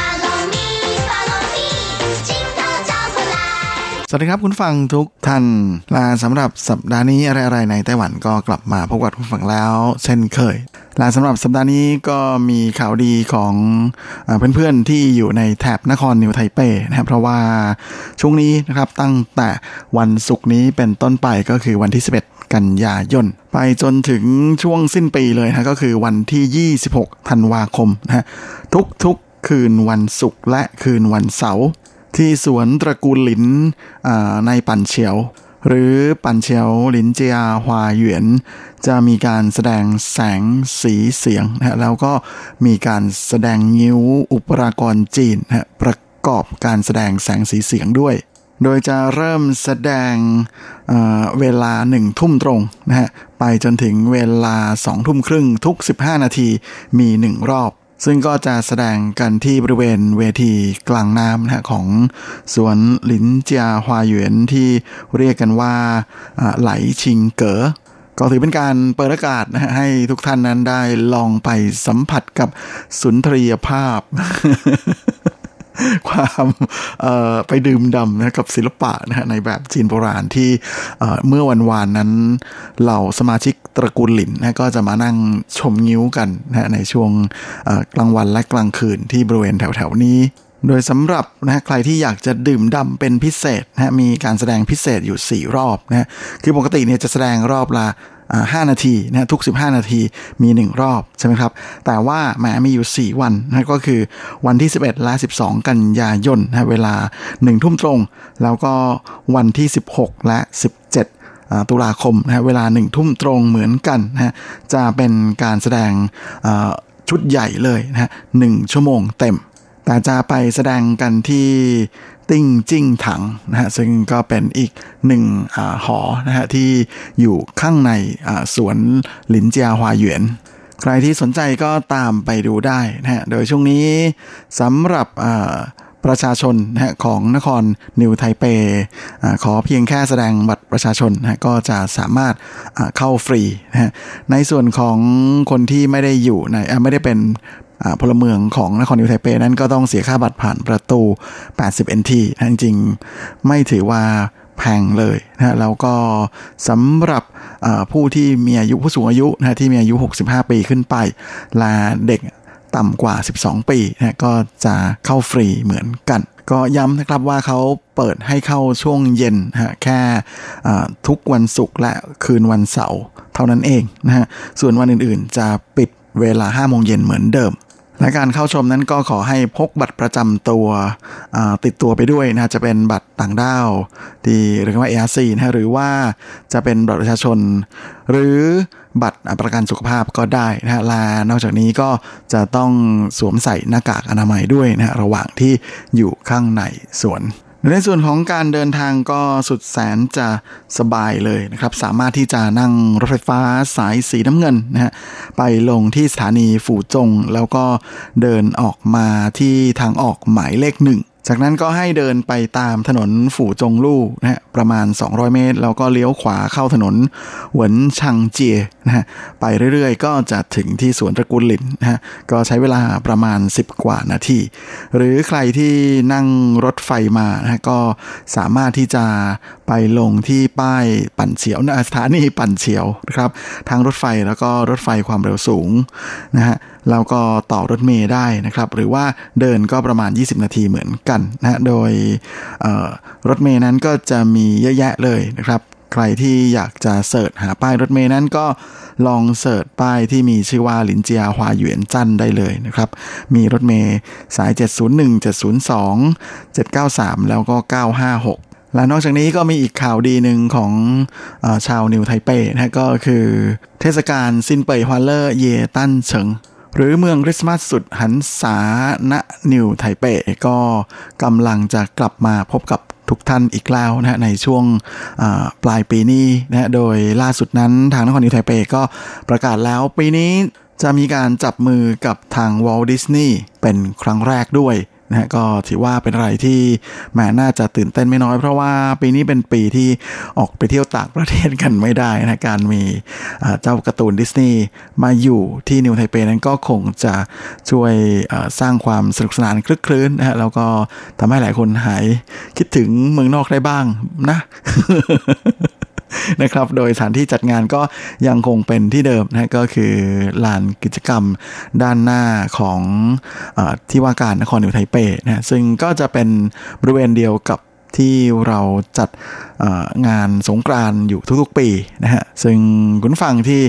สวัสดีครับคุณฟังทุกท่านลาสำหรับสัปดาห์นี้อะไรๆในไต้หวันก็กลับมาพบกับคุณฟังแล้ว เช่นเคยลาสำหรับสัปดาห์นี้ก็มีข่าวดีของเพื่อนๆที่อยู่ในแถบนครนิวไทเปนะครับเพราะว่าช่วงนี้นะครับตั้งแต่วันศุกร์นี้เป็นต้นไปก็คือวันที่ 11 กันยายนไปจนถึงช่วงสิ้นปีเลยนะก็คือวันที่ 26 ธันวาคมนะฮะทุกๆคืนวันศุกร์และคืนวันเสาร์ ที่สวนตระกูลหลินในปันเฉียว หรือปันเฉียวหลินเจียฮวาเหวียน จะมีการแสดงแสงสีเสียงนะแล้วก็มีการแสดงงิ้วอุปรากรจีนนะประกอบการแสดงแสงสีเสียงด้วย โดยจะเริ่มแสดงเเวลาหนึ่งทุ่มตรงนะฮะไปจนถึงเวลาสองทุ่มครึ่งทุก 15 นาทีมีหนึ่งรอบ ซึ่งก็จะแสดงกันที่บริเวณเวทีกลางน้ำนะของสวนหลินเจียฮวาหยวนที่เรียกกันว่าไหลชิงเก๋อก็ถือเป็นการเปิดอากาศนะฮะให้ทุกท่านนั้นได้ลองไปสัมผัสกับสุนทรียภาพ ความไปดื่มดำนะกับศิลปะนะฮะในแบบจีนโบราณที่เมื่อวันวานนั้น เหล่าสมาชิกตระกูลหลินนะก็จะมานั่งชมงิ้วกันนะในช่วงกลางวันและกลางคืนที่บริเวณแถวๆนี้โดยสำหรับนะใครที่อยากจะดื่มดำเป็นพิเศษนะมีการแสดงพิเศษอยู่ 4 รอบนะคือปกติเนี่ยจะแสดงรอบละ ห้านาทีนะทุก 15 นาทีมี 1 รอบใช่ไหมครับ แต่ว่าแหมมีอยู่ 4 วันนะก็คือวันที่ 11 และ 12 กันยายนนะเวลา 1 ทุ่มตรง แล้วก็วันที่ 16 และ 17ตุลาคมนะเวลา1ทุ่มตรงเหมือนกันนะจะเป็นการแสดงชุดใหญ่เลยนะหนึ่งชั่วโมงเต็ม แต่จะไปแสดงกันที่ติ้งจิ้งถังนะฮะซึ่งก็เป็นอีกหนึ่งอหอนะฮะที่อยู่ข้างในสวนหลินเจียฮวาหยวนใครที่สนใจก็ตามไปดูได้นะฮะโดยช่วงนี้สำหรับประชาชนนะฮะของนครนิวไทเปอขอเพียงแค่แสดงบัตรประชาชนนะก็จะสามารถเข้าฟรีนะฮะในส่วนของคนที่ไม่ได้อยู่ในไม่ได้เป็น พลเมืองของนครนิวไทเปนั้นก็ต้องเสียค่าบัตรผ่านประตู 80 NT นะจริงๆ ไม่ถือว่าแพงเลยนะแล้วก็สำหรับผู้ที่มีอายุผู้สูงอายุนะที่มีอายุ 65 ปีขึ้นไป ลาเด็กต่ำกว่า 12 ปีนะก็จะเข้าฟรีเหมือนกัน ก็ย้ำนะครับว่าเขาเปิดให้เข้าช่วงเย็นฮะแค่ทุกวันศุกร์และคืนวันเสาร์เท่านั้นเองนะฮะส่วนวันอื่นๆจะปิดเวลา5โมงเย็นเหมือนเดิม และการเข้าชมนั้นก็ขอให้พกบัตรประจำตัวติดตัวไปด้วยนะจะเป็นบัตรต่างด้าวที่เรียกว่า ARC นะหรือว่าจะเป็นบัตรประชาชน หรือบัตรประกันสุขภาพก็ได้นะฮะลานอกจากนี้ก็จะต้องสวมใส่หน้ากากอนามัยด้วยนะระหว่างที่อยู่ข้างในสวน ในส่วนของการเดินทางก็สุดแสนจะสบายเลยนะครับ สามารถที่จะนั่งรถไฟฟ้าสายสีน้ำเงินนะฮะไปลงที่สถานีฝูจง แล้วก็เดินออกมาที่ทางออกหมายเลขหนึ่ง จากนั้นก็ให้เดินไปตามถนนฝูจงลู่นะฮะประมาณ 200 เมตร แล้วก็เลี้ยวขวาเข้าถนนหวนชังเจียนะฮะไปเรื่อยๆ ก็จะถึงที่สวนตระกูลหลินนะฮะก็ใช้เวลาประมาณ 10 กว่านาทีหรือใครที่นั่งรถไฟมานะฮะก็สามารถที่จะไปลงที่ป้ายปั่นเฉียวนะสถานีปั่นเฉียวนะครับทางรถไฟแล้วก็รถไฟความเร็วสูงนะฮะ แล้วก็ต่อรถเมย์ได้นะครับ หรือว่าเดินก็ประมาณ 20 นาทีเหมือนกันนะโดยรถเมย์นั้นก็จะมีเยอะแยะเลยนะครับใครที่อยากจะเสิร์ชหาป้ายรถเมย์นั้นก็ลอง search ป้ายที่มีชื่อว่าหลินเจียฮวาหยวนจันได้เลยนะครับ มีรถเมล์สาย 701 702 793 แล้วก็ 956และนอกจากนี้ก็มีอีกข่าวดีหนึ่งของอชาวนิวไทเปนะก็คือเทศกาลซินเปยฮวาเลอร์เยตันเฉิง หรือเมืองคริสต์มาสสุดหรรษาณนิวไทเปก็กำลังจะกลับมาพบกับทุกท่านอีกแล้วนะในช่วงปลายปีนี้นะโดยล่าสุดนั้นทางนครนิวไทเปก็ประกาศแล้วปีนี้จะมีการจับมือกับทาง Walt Disney เป็นครั้งแรกด้วย นะก็ถือว่าเป็นอะไรที่แหมน่าจะตื่นเต้นไม่น้อย เพราะว่าปีนี้เป็นปีที่ออกไปเที่ยวต่างประเทศกันไม่ได้นะการมีเจ้าการ์ตูนดิสนีย์มาอยู่ที่นิวไทเปนั้นก็คงจะช่วยสร้างความสนุกสนานครึกครื้นนะฮะแล้วก็ทำให้หลายคนหายคิดถึงเมืองนอกได้บ้างนะ นะครับ โดยสถานที่จัดงานก็ยังคงเป็นที่เดิมนะก็คือลานกิจกรรมด้านหน้าของอที่ว่าการนครนิวไทเปนะซึ่งก็จะเป็นบริเวณเดียวกับ ที่เราจัดงานสงกรานอยู่ทุกๆปีนะฮะซึ่งคุณฟังที่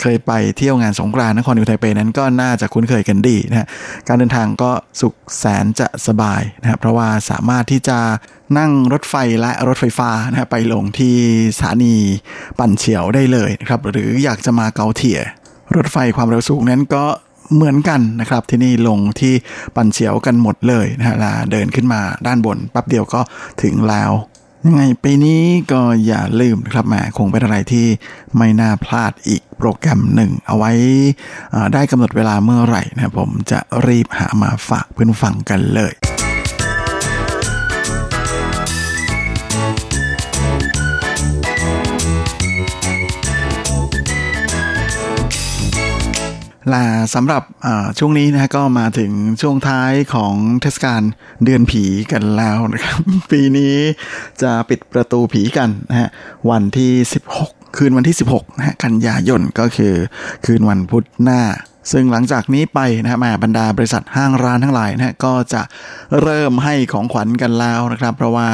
เคยไปเที่ยวงานสงกรานนครนิวไทเปนั้นก็น่าจะคุ้นเคยกันดีนะฮะการเดินทางก็สุขแสนจะสบายนะครับเพราะว่าสามารถที่จะนั่งรถไฟและรถไฟฟ้านะฮะไปลงที่สถานีปั่นเฉียวได้เลยนะครับหรืออยากจะมาเกาเทียรถไฟความเร็วสูงนั้นก็ เหมือนกันนะครับ ที่นี่ลงที่ปั่นเฉียวกันหมดเลยนะฮะเดินขึ้นมาด้านบนแป๊บเดียวก็ถึงแล้วยังไงปีนี้ก็อย่าลืมนะครับแหมคงเป็นอะไรที่ไม่น่าพลาดอีกโปรแกรมหนึ่ง เอาไว้ได้กำหนดเวลาเมื่อไหร่นะผมจะรีบหามาฝากเพื่อนฟังกันเลย ละสำหรับช่วงนี้นะก็มาถึงช่วงท้ายของเทศกาลเดือนผีกันแล้วนะครับ ปีนี้จะปิดประตูผีกันนะฮะวันที่ 16 คืนวันที่ 16นะฮะกันยายนก็คือคืนวันพุธหน้า ซึ่งหลังจากนี้ไปนะฮะแม่บรรดาบริษัทห้างร้านทั้งหลายนะก็จะเริ่มให้ของขวัญกันแล้วนะครับ เพราะว่า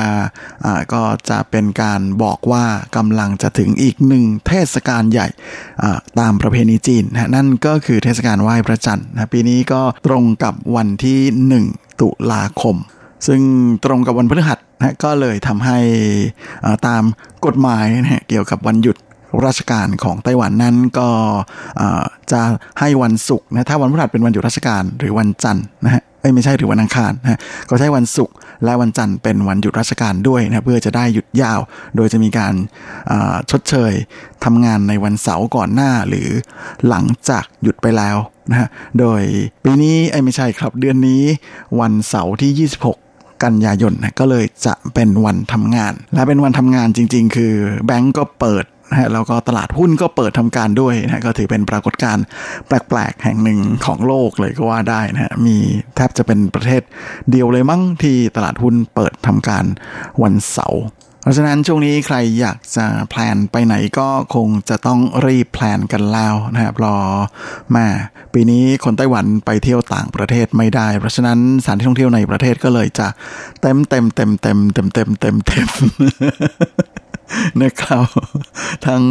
อ่าก็จะเป็นการบอกว่ากำลังจะถึงอีกหนึ่งเทศกาลใหญ่ตามประเพณีจีนนะนั่นก็คือเทศกาลไหว้พระจันทร์นะปีนี้ก็ตรงกับวันที่ 1 ตุลาคม ซึ่งตรงกับวันพฤหัสนะก็เลยทำให้ตามกฎหมายนะเกี่ยวกับวันหยุด ราชการของไต้หวันนั้นก็จะให้วันศุกร์นะถ้าวันพฤหัสเป็นวันหยุดราชการหรือวันจันทร์นะฮะไม่ใช่หรือวันอังคารนะก็ใช้วันศุกร์และวันจันทร์เป็นวันหยุดราชการด้วยนะเพื่อจะได้หยุดยาว โดยจะมีการชดเชยทำงานในวันเสาร์ก่อนหน้าหรือหลังจากหยุดไปแล้วนะฮะโดยปีนี้ไอ้ไม่ใช่ครับเดือนนี้วันเสาร์ที่ 26กันยายนนะก็เลยจะเป็นวันทำงาน และเป็นวันทำงานจริง ๆ คือแบงก์ก็เปิด นะฮะแล้วก็ตลาดหุ้นก็เปิดทำการด้วยนะก็ถือเป็นปรากฏการณ์แปลกๆ แห่งหนึ่งของโลกเลยก็ว่าได้นะฮะมีแทบจะเป็นประเทศเดียวเลยมั้งที่ตลาดหุ้นเปิดทำการวันเสาร์เพราะฉะนั้นช่วงนี้ใครอยากจะแพลนไปไหนก็คงจะต้องรีบแพลนกันแล้วนะครับรอมาปีนี้คนไต้หวันไปเที่ยวต่างประเทศไม่ได้ เพราะฉะนั้นสถานที่ท่องเที่ยวในประเทศก็เลยจะเต็มเต็มเต็มเต็มเต็มเต็มเต็มเต็ม นะครับ ทั้ง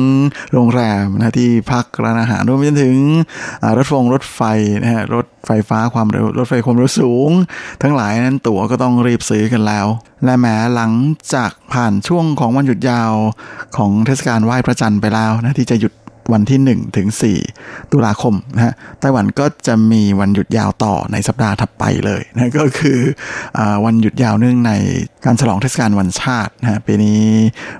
โรงแรมนะที่พักร้านอาหารรวมไปจนถึงรถฟงรถไฟนะฮะรถไฟฟ้าความเร็วรถไฟความเร็วสูง ทั้งหลายนั้นตั๋วก็ต้องรีบซื้อกันแล้ว และแม้หลังจากผ่านช่วงของวันหยุดยาวของเทศกาลไหว้พระจันทร์ไปแล้วนะที่จะหยุด วันที่ 1 ถึง 4 ตุลาคมนะฮะไต้หวันก็จะมีวันหยุดยาวต่อในสัปดาห์ถัดไปเลยนะก็คืออวันหยุดยาวเนื่องในการฉลองเทศกาลวันชาตินะฮะปีนี้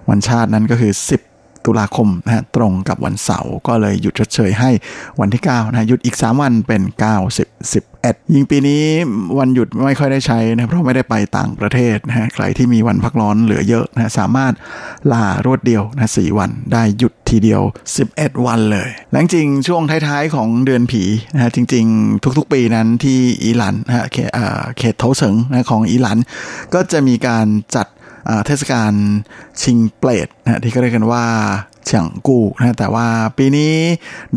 วันชาตินั้นก็คือ 10 ตุลาคมนะฮะตรงกับวันเสาร์ก็เลยหยุดชดเชยให้วันที่9นะหยุดอีก 3 วันเป็น 9 10 11ยิ่งปีนี้วันหยุดไม่ค่อยได้ใช้นะเพราะไม่ได้ไปต่างประเทศนะฮะใครที่มีวันพักร้อนเหลือเยอะนะสามารถลารวดเดียวนะสวันได้หยุดทีเดียว 11 วันเลยแลงจริงช่วงท้ายๆของเดือนผีนะฮะจริง ๆ ทุกๆปีนั้นที่อีหลันนะฮะเขตเทาเฉิงนะของอีหลันก็จะมีการจัด เทศกาลชิงเปลดนะที่เขาเรียกกันว่าเฉียงกูนะแต่ว่าปีนี้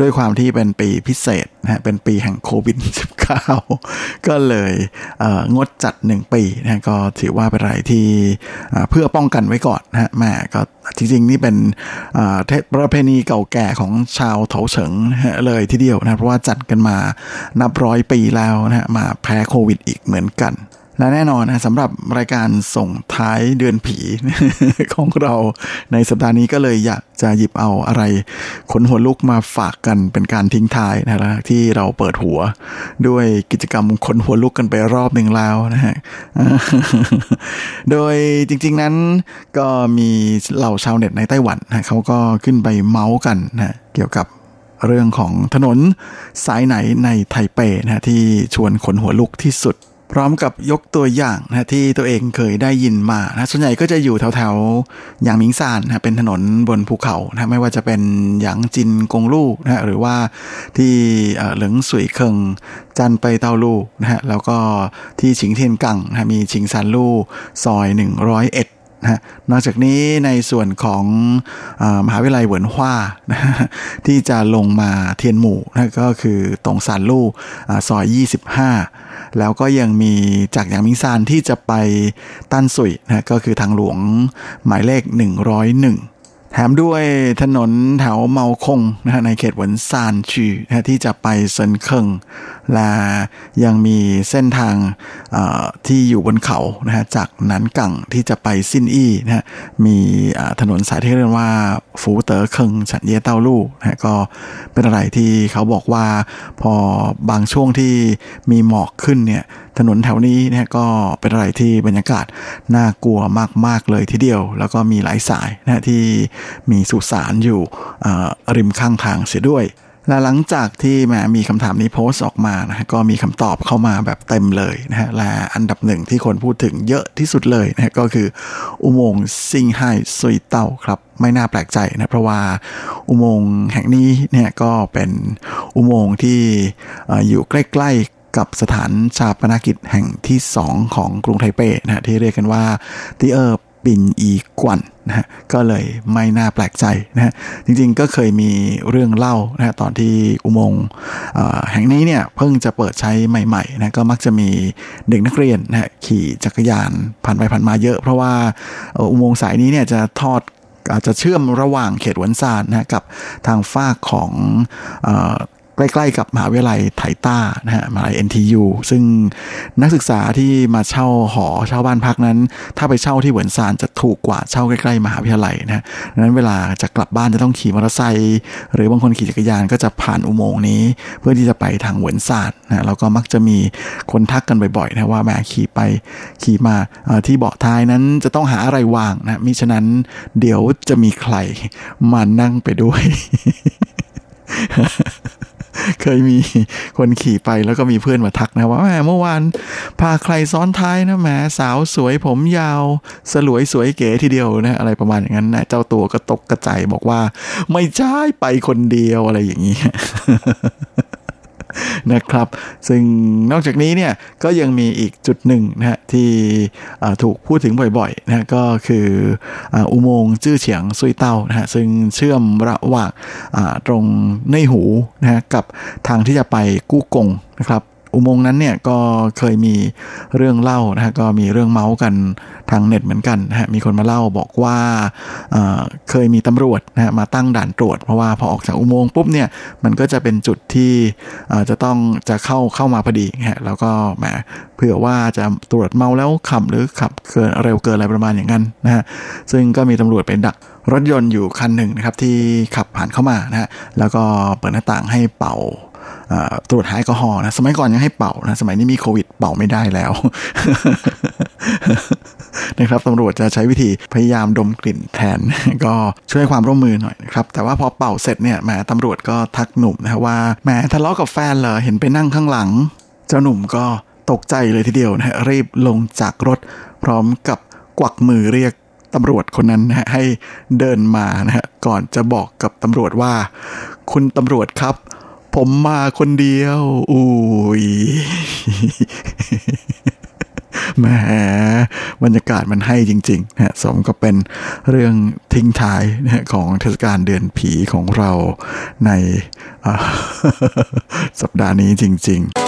ด้วยความที่เป็นปีพิเศษนะเป็นปีแห่งโควิด -19 ก็เลยงดจัดหนึ่งปีนะก็ถือว่าเป็นอะไรที่เพื่อป้องกันไว้ก่อนนะแม่ก็จริงๆ นี่เป็นประเพณีเก่าแก่ของชาวเถาเฉิงเลยทีเดียวนะเพราะว่าจัดกันมานับร้อยปีแล้วนะมาแพ้โควิดอีกเหมือนกัน และแน่นอนนะสำหรับรายการส่งท้ายเดือนผีของเราในสัปดาห์นี้ก็เลยอยากจะหยิบเอาอะไรขนหัวลุกมาฝากกันเป็นการทิ้งท้ายนะฮะที่เราเปิดหัว ด้วยกิจกรรมขนหัวลุกกันไปรอบหนึ่งแล้วนะฮะโดยจริง ๆนั้นก็มีเหล่าชาวเน็ตในไต้หวันนะเขาก็ขึ้นไปเมาส์กันนะเกี่ยวกับเรื่องของถนนสายไหนในไทเปนะที่ชวนขนหัวลุกที่สุด พร้อมกับยกตัวอย่างนะที่ตัวเองเคยได้ยินมานะส่วนใหญ่ก็จะอยู่แถวๆอย่างมิงซานนะเป็นถนนบนภูเขานะไม่ว่าจะเป็นหยางจินกงลู่นะหรือว่าที่เหลิงสุยเคิงจันไปเตาลู่นะฮะแล้วก็ที่ชิงเทียนกังนะมีชิงซานลู่ซอย 101นะนอกจากนี้ในส่วนของอมหาวิทยาลัยเหวินฮวานะที่จะลงมาเทียนหมู่นะก็คือตรงซานลู่ซอย 25 แล้วก็ยังมีจากหยางหมิงซานที่จะไปตั้นสุ่ยนะก็คือทางหลวงหมายเลข 101 แถมด้วยถนนแถวเมาคงนะฮะในเขตหวนซานชีนะที่จะไปเซินเคิงและยังมีเส้นทางที่อยู่บนเขานะฮะจากนันกังที่จะไปซินอี้นะฮะมีถนนสายที่เรียกว่าฟูเต๋อเคิงฉันเย่เต้าลู่นะฮะก็เป็นอะไรที่เขาบอกว่าพอบางช่วงที่มีหมอกขึ้นเนี่ย ถนนแถวนี้เนะก็เป็นอะไรที่บรรยากาศน่ากลัวมากๆเลยทีเดียว แล้วก็มีหลายสายนะที่มีสุสานอยู่ริมข้างทางเสียด้วยและหลังจากที่แหมมีคำถามนี้โพสต์ออกมานะก็มีคำตอบเข้ามาแบบเต็มเลยนะฮะและอันดับหนึ่งที่คนพูดถึงเยอะที่สุดเลยนะก็คืออุโมงค์ซิงไห่ซุยเต้าครับไม่น่าแปลกใจนะเพราะว่าอุโมงค์แห่งนี้เนี่ยก็เป็นอุโมงค์ที่อยู่ใกล้ๆ กับสถานชาปนากิจแห่งที่สองของกรุงไทเปนะฮะที่เรียกกันว่าที่เออปินอีกวนนะฮะก็เลยไม่น่าแปลกใจนะฮะจริงๆก็เคยมีเรื่องเล่านะฮะตอนที่อุโมงค์แห่งนี้เนี่ยเพิ่งจะเปิดใช้ใหม่ๆนะก็มักจะมีเด็กนักเรียนนะฮะขี่จักรยานผ่านไปผ่านมาเยอะ เพราะว่าอุโมงค์สายนี้เนี่ยจะทอดอาจจะเชื่อมระหว่างเขตหวนซานนะกับทางฝ้าของ ใกล้ๆกับมหาวิทยาลัยไทต้านะฮะมหาลัย NTU ซึ่งนักศึกษาที่มาเช่าหอเช่าบ้านพักนั้น ถ้าไปเช่าที่เหวินซานจะถูกกว่าเช่าใกล้ๆมหาวิทยาลัยนะดังนั้นเวลาจะกลับบ้านจะต้องขี่มอเตอร์ไซค์หรือบางคนขี่จักรยานก็จะผ่านอุโมงค์นี้ เพื่อที่จะไปทางเหวินซานนะแล้วก็มักจะมีคนทักกันบ่อยๆนะว่าแม่ขี่ไปขี่มาที่เบาะท้ายนั้นจะต้องหาอะไรวางนะมิฉะนั้นเดี๋ยวจะมีใครมานั่งไปด้วย เคยมีคนขี่ไปแล้วก็มีเพื่อนมาทักนะว่าแหมเมื่อวานพาใครซ้อนท้ายนะแหมสาวสวยผมยาวสลวยสวยเก๋ทีเดียวนะอะไรประมาณอย่างนั้นนะเจ้าตัวก็ตกกระจายบอกว่า ไม่ใช่ไปคนเดียวอะไรอย่างนี้ นะครับ ซึ่งนอกจากนี้เนี่ยก็ยังมีอีกจุดหนึ่งนะฮะที่ถูกพูดถึงบ่อยๆนะก็คืออุโมงค์จื้อเฉียงซุยเต้านะฮะซึ่งเชื่อมระหว่างตรงในหูนะฮะกับทางที่จะไปกู้กงนะครับ อุโมงค์นั้นเนี่ยก็เคยมีเรื่องเล่านะฮะก็มีเรื่องเมาส์กันทางเน็ตเหมือนกันนะฮะมีคนมาเล่าบอกว่าเเคยมีตำรวจนะฮะมาตั้งด่านตรวจ เพราะว่าพอออกจากอุโมงค์ปุ๊บเนี่ยมันก็จะเป็นจุดที่จะต้องจะเข้าเข้ามาพอดีฮะแล้วก็แหมเผื่อว่าจะตรวจเมาแล้วขับหรือขับเกินเร็วเกินอะไรประมาณอย่างนั้นนะฮะซึ่งก็มีตำรวจไปดักรถยนต์อยู่คันหนึ่งนะครับที่ขับผ่านเข้ามานะฮะแล้วก็เปิดหน้าต่างให้เป่า ตรวจหาแอลกอฮอล์นะสมัยก่อนยังให้เป่านะสมัยนี้มีโควิดเป่าไม่ได้แล้วนะครับตำรวจจะใช้วิธีพยายามดมกลิ่นแทนก็ช่วยความร่วมมือหน่อยนะครับแต่ว่าพอเป่าเสร็จเนี่ยแหมตำรวจก็ทักหนุ่มนะว่าแหมทะเลาะกับแฟนเหรอเห็นไปนั่งข้างหลัง เจ้าหนุ่มก็ตกใจเลยทีเดียวนะรีบลงจากรถพร้อมกับกวักมือเรียกตำรวจคนนั้นนะให้เดินมานะฮะก่อนจะบอกกับตำรวจว่า คุณตำรวจครับ ผมมาคนเดียว อุ้ยแหมบรรยากาศมันให้จริงๆนะสมก็เป็นเรื่องทิ้งท้ายนะของเทศกาลเดือนผีของเราในสัปดาห์นี้จริง ๆ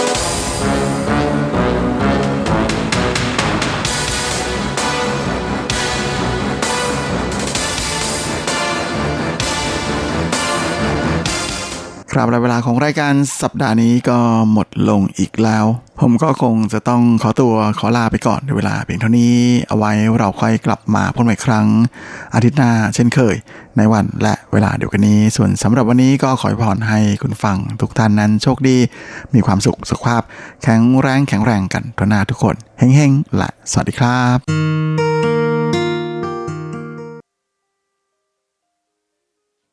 ครับและเวลาของรายการสัปดาห์นี้ก็หมดลงอีกแล้ว ผมก็คงจะต้องขอตัวขอลาไปก่อนในเวลาเพียงเท่านี้ เอาไว้เราค่อยกลับมาพบกันอีกครั้ง อาทิตย์หน้าเช่นเคย ในวันและเวลาเดียวกันนี้ ส่วนสำหรับวันนี้ก็ขอพรให้คุณฟังทุกท่านนั้นโชคดี มีความสุขสุขภาพ แข็งแรงแข็งแรงกันทุกนาทุกคนเฮ้งๆและสวัสดีครับ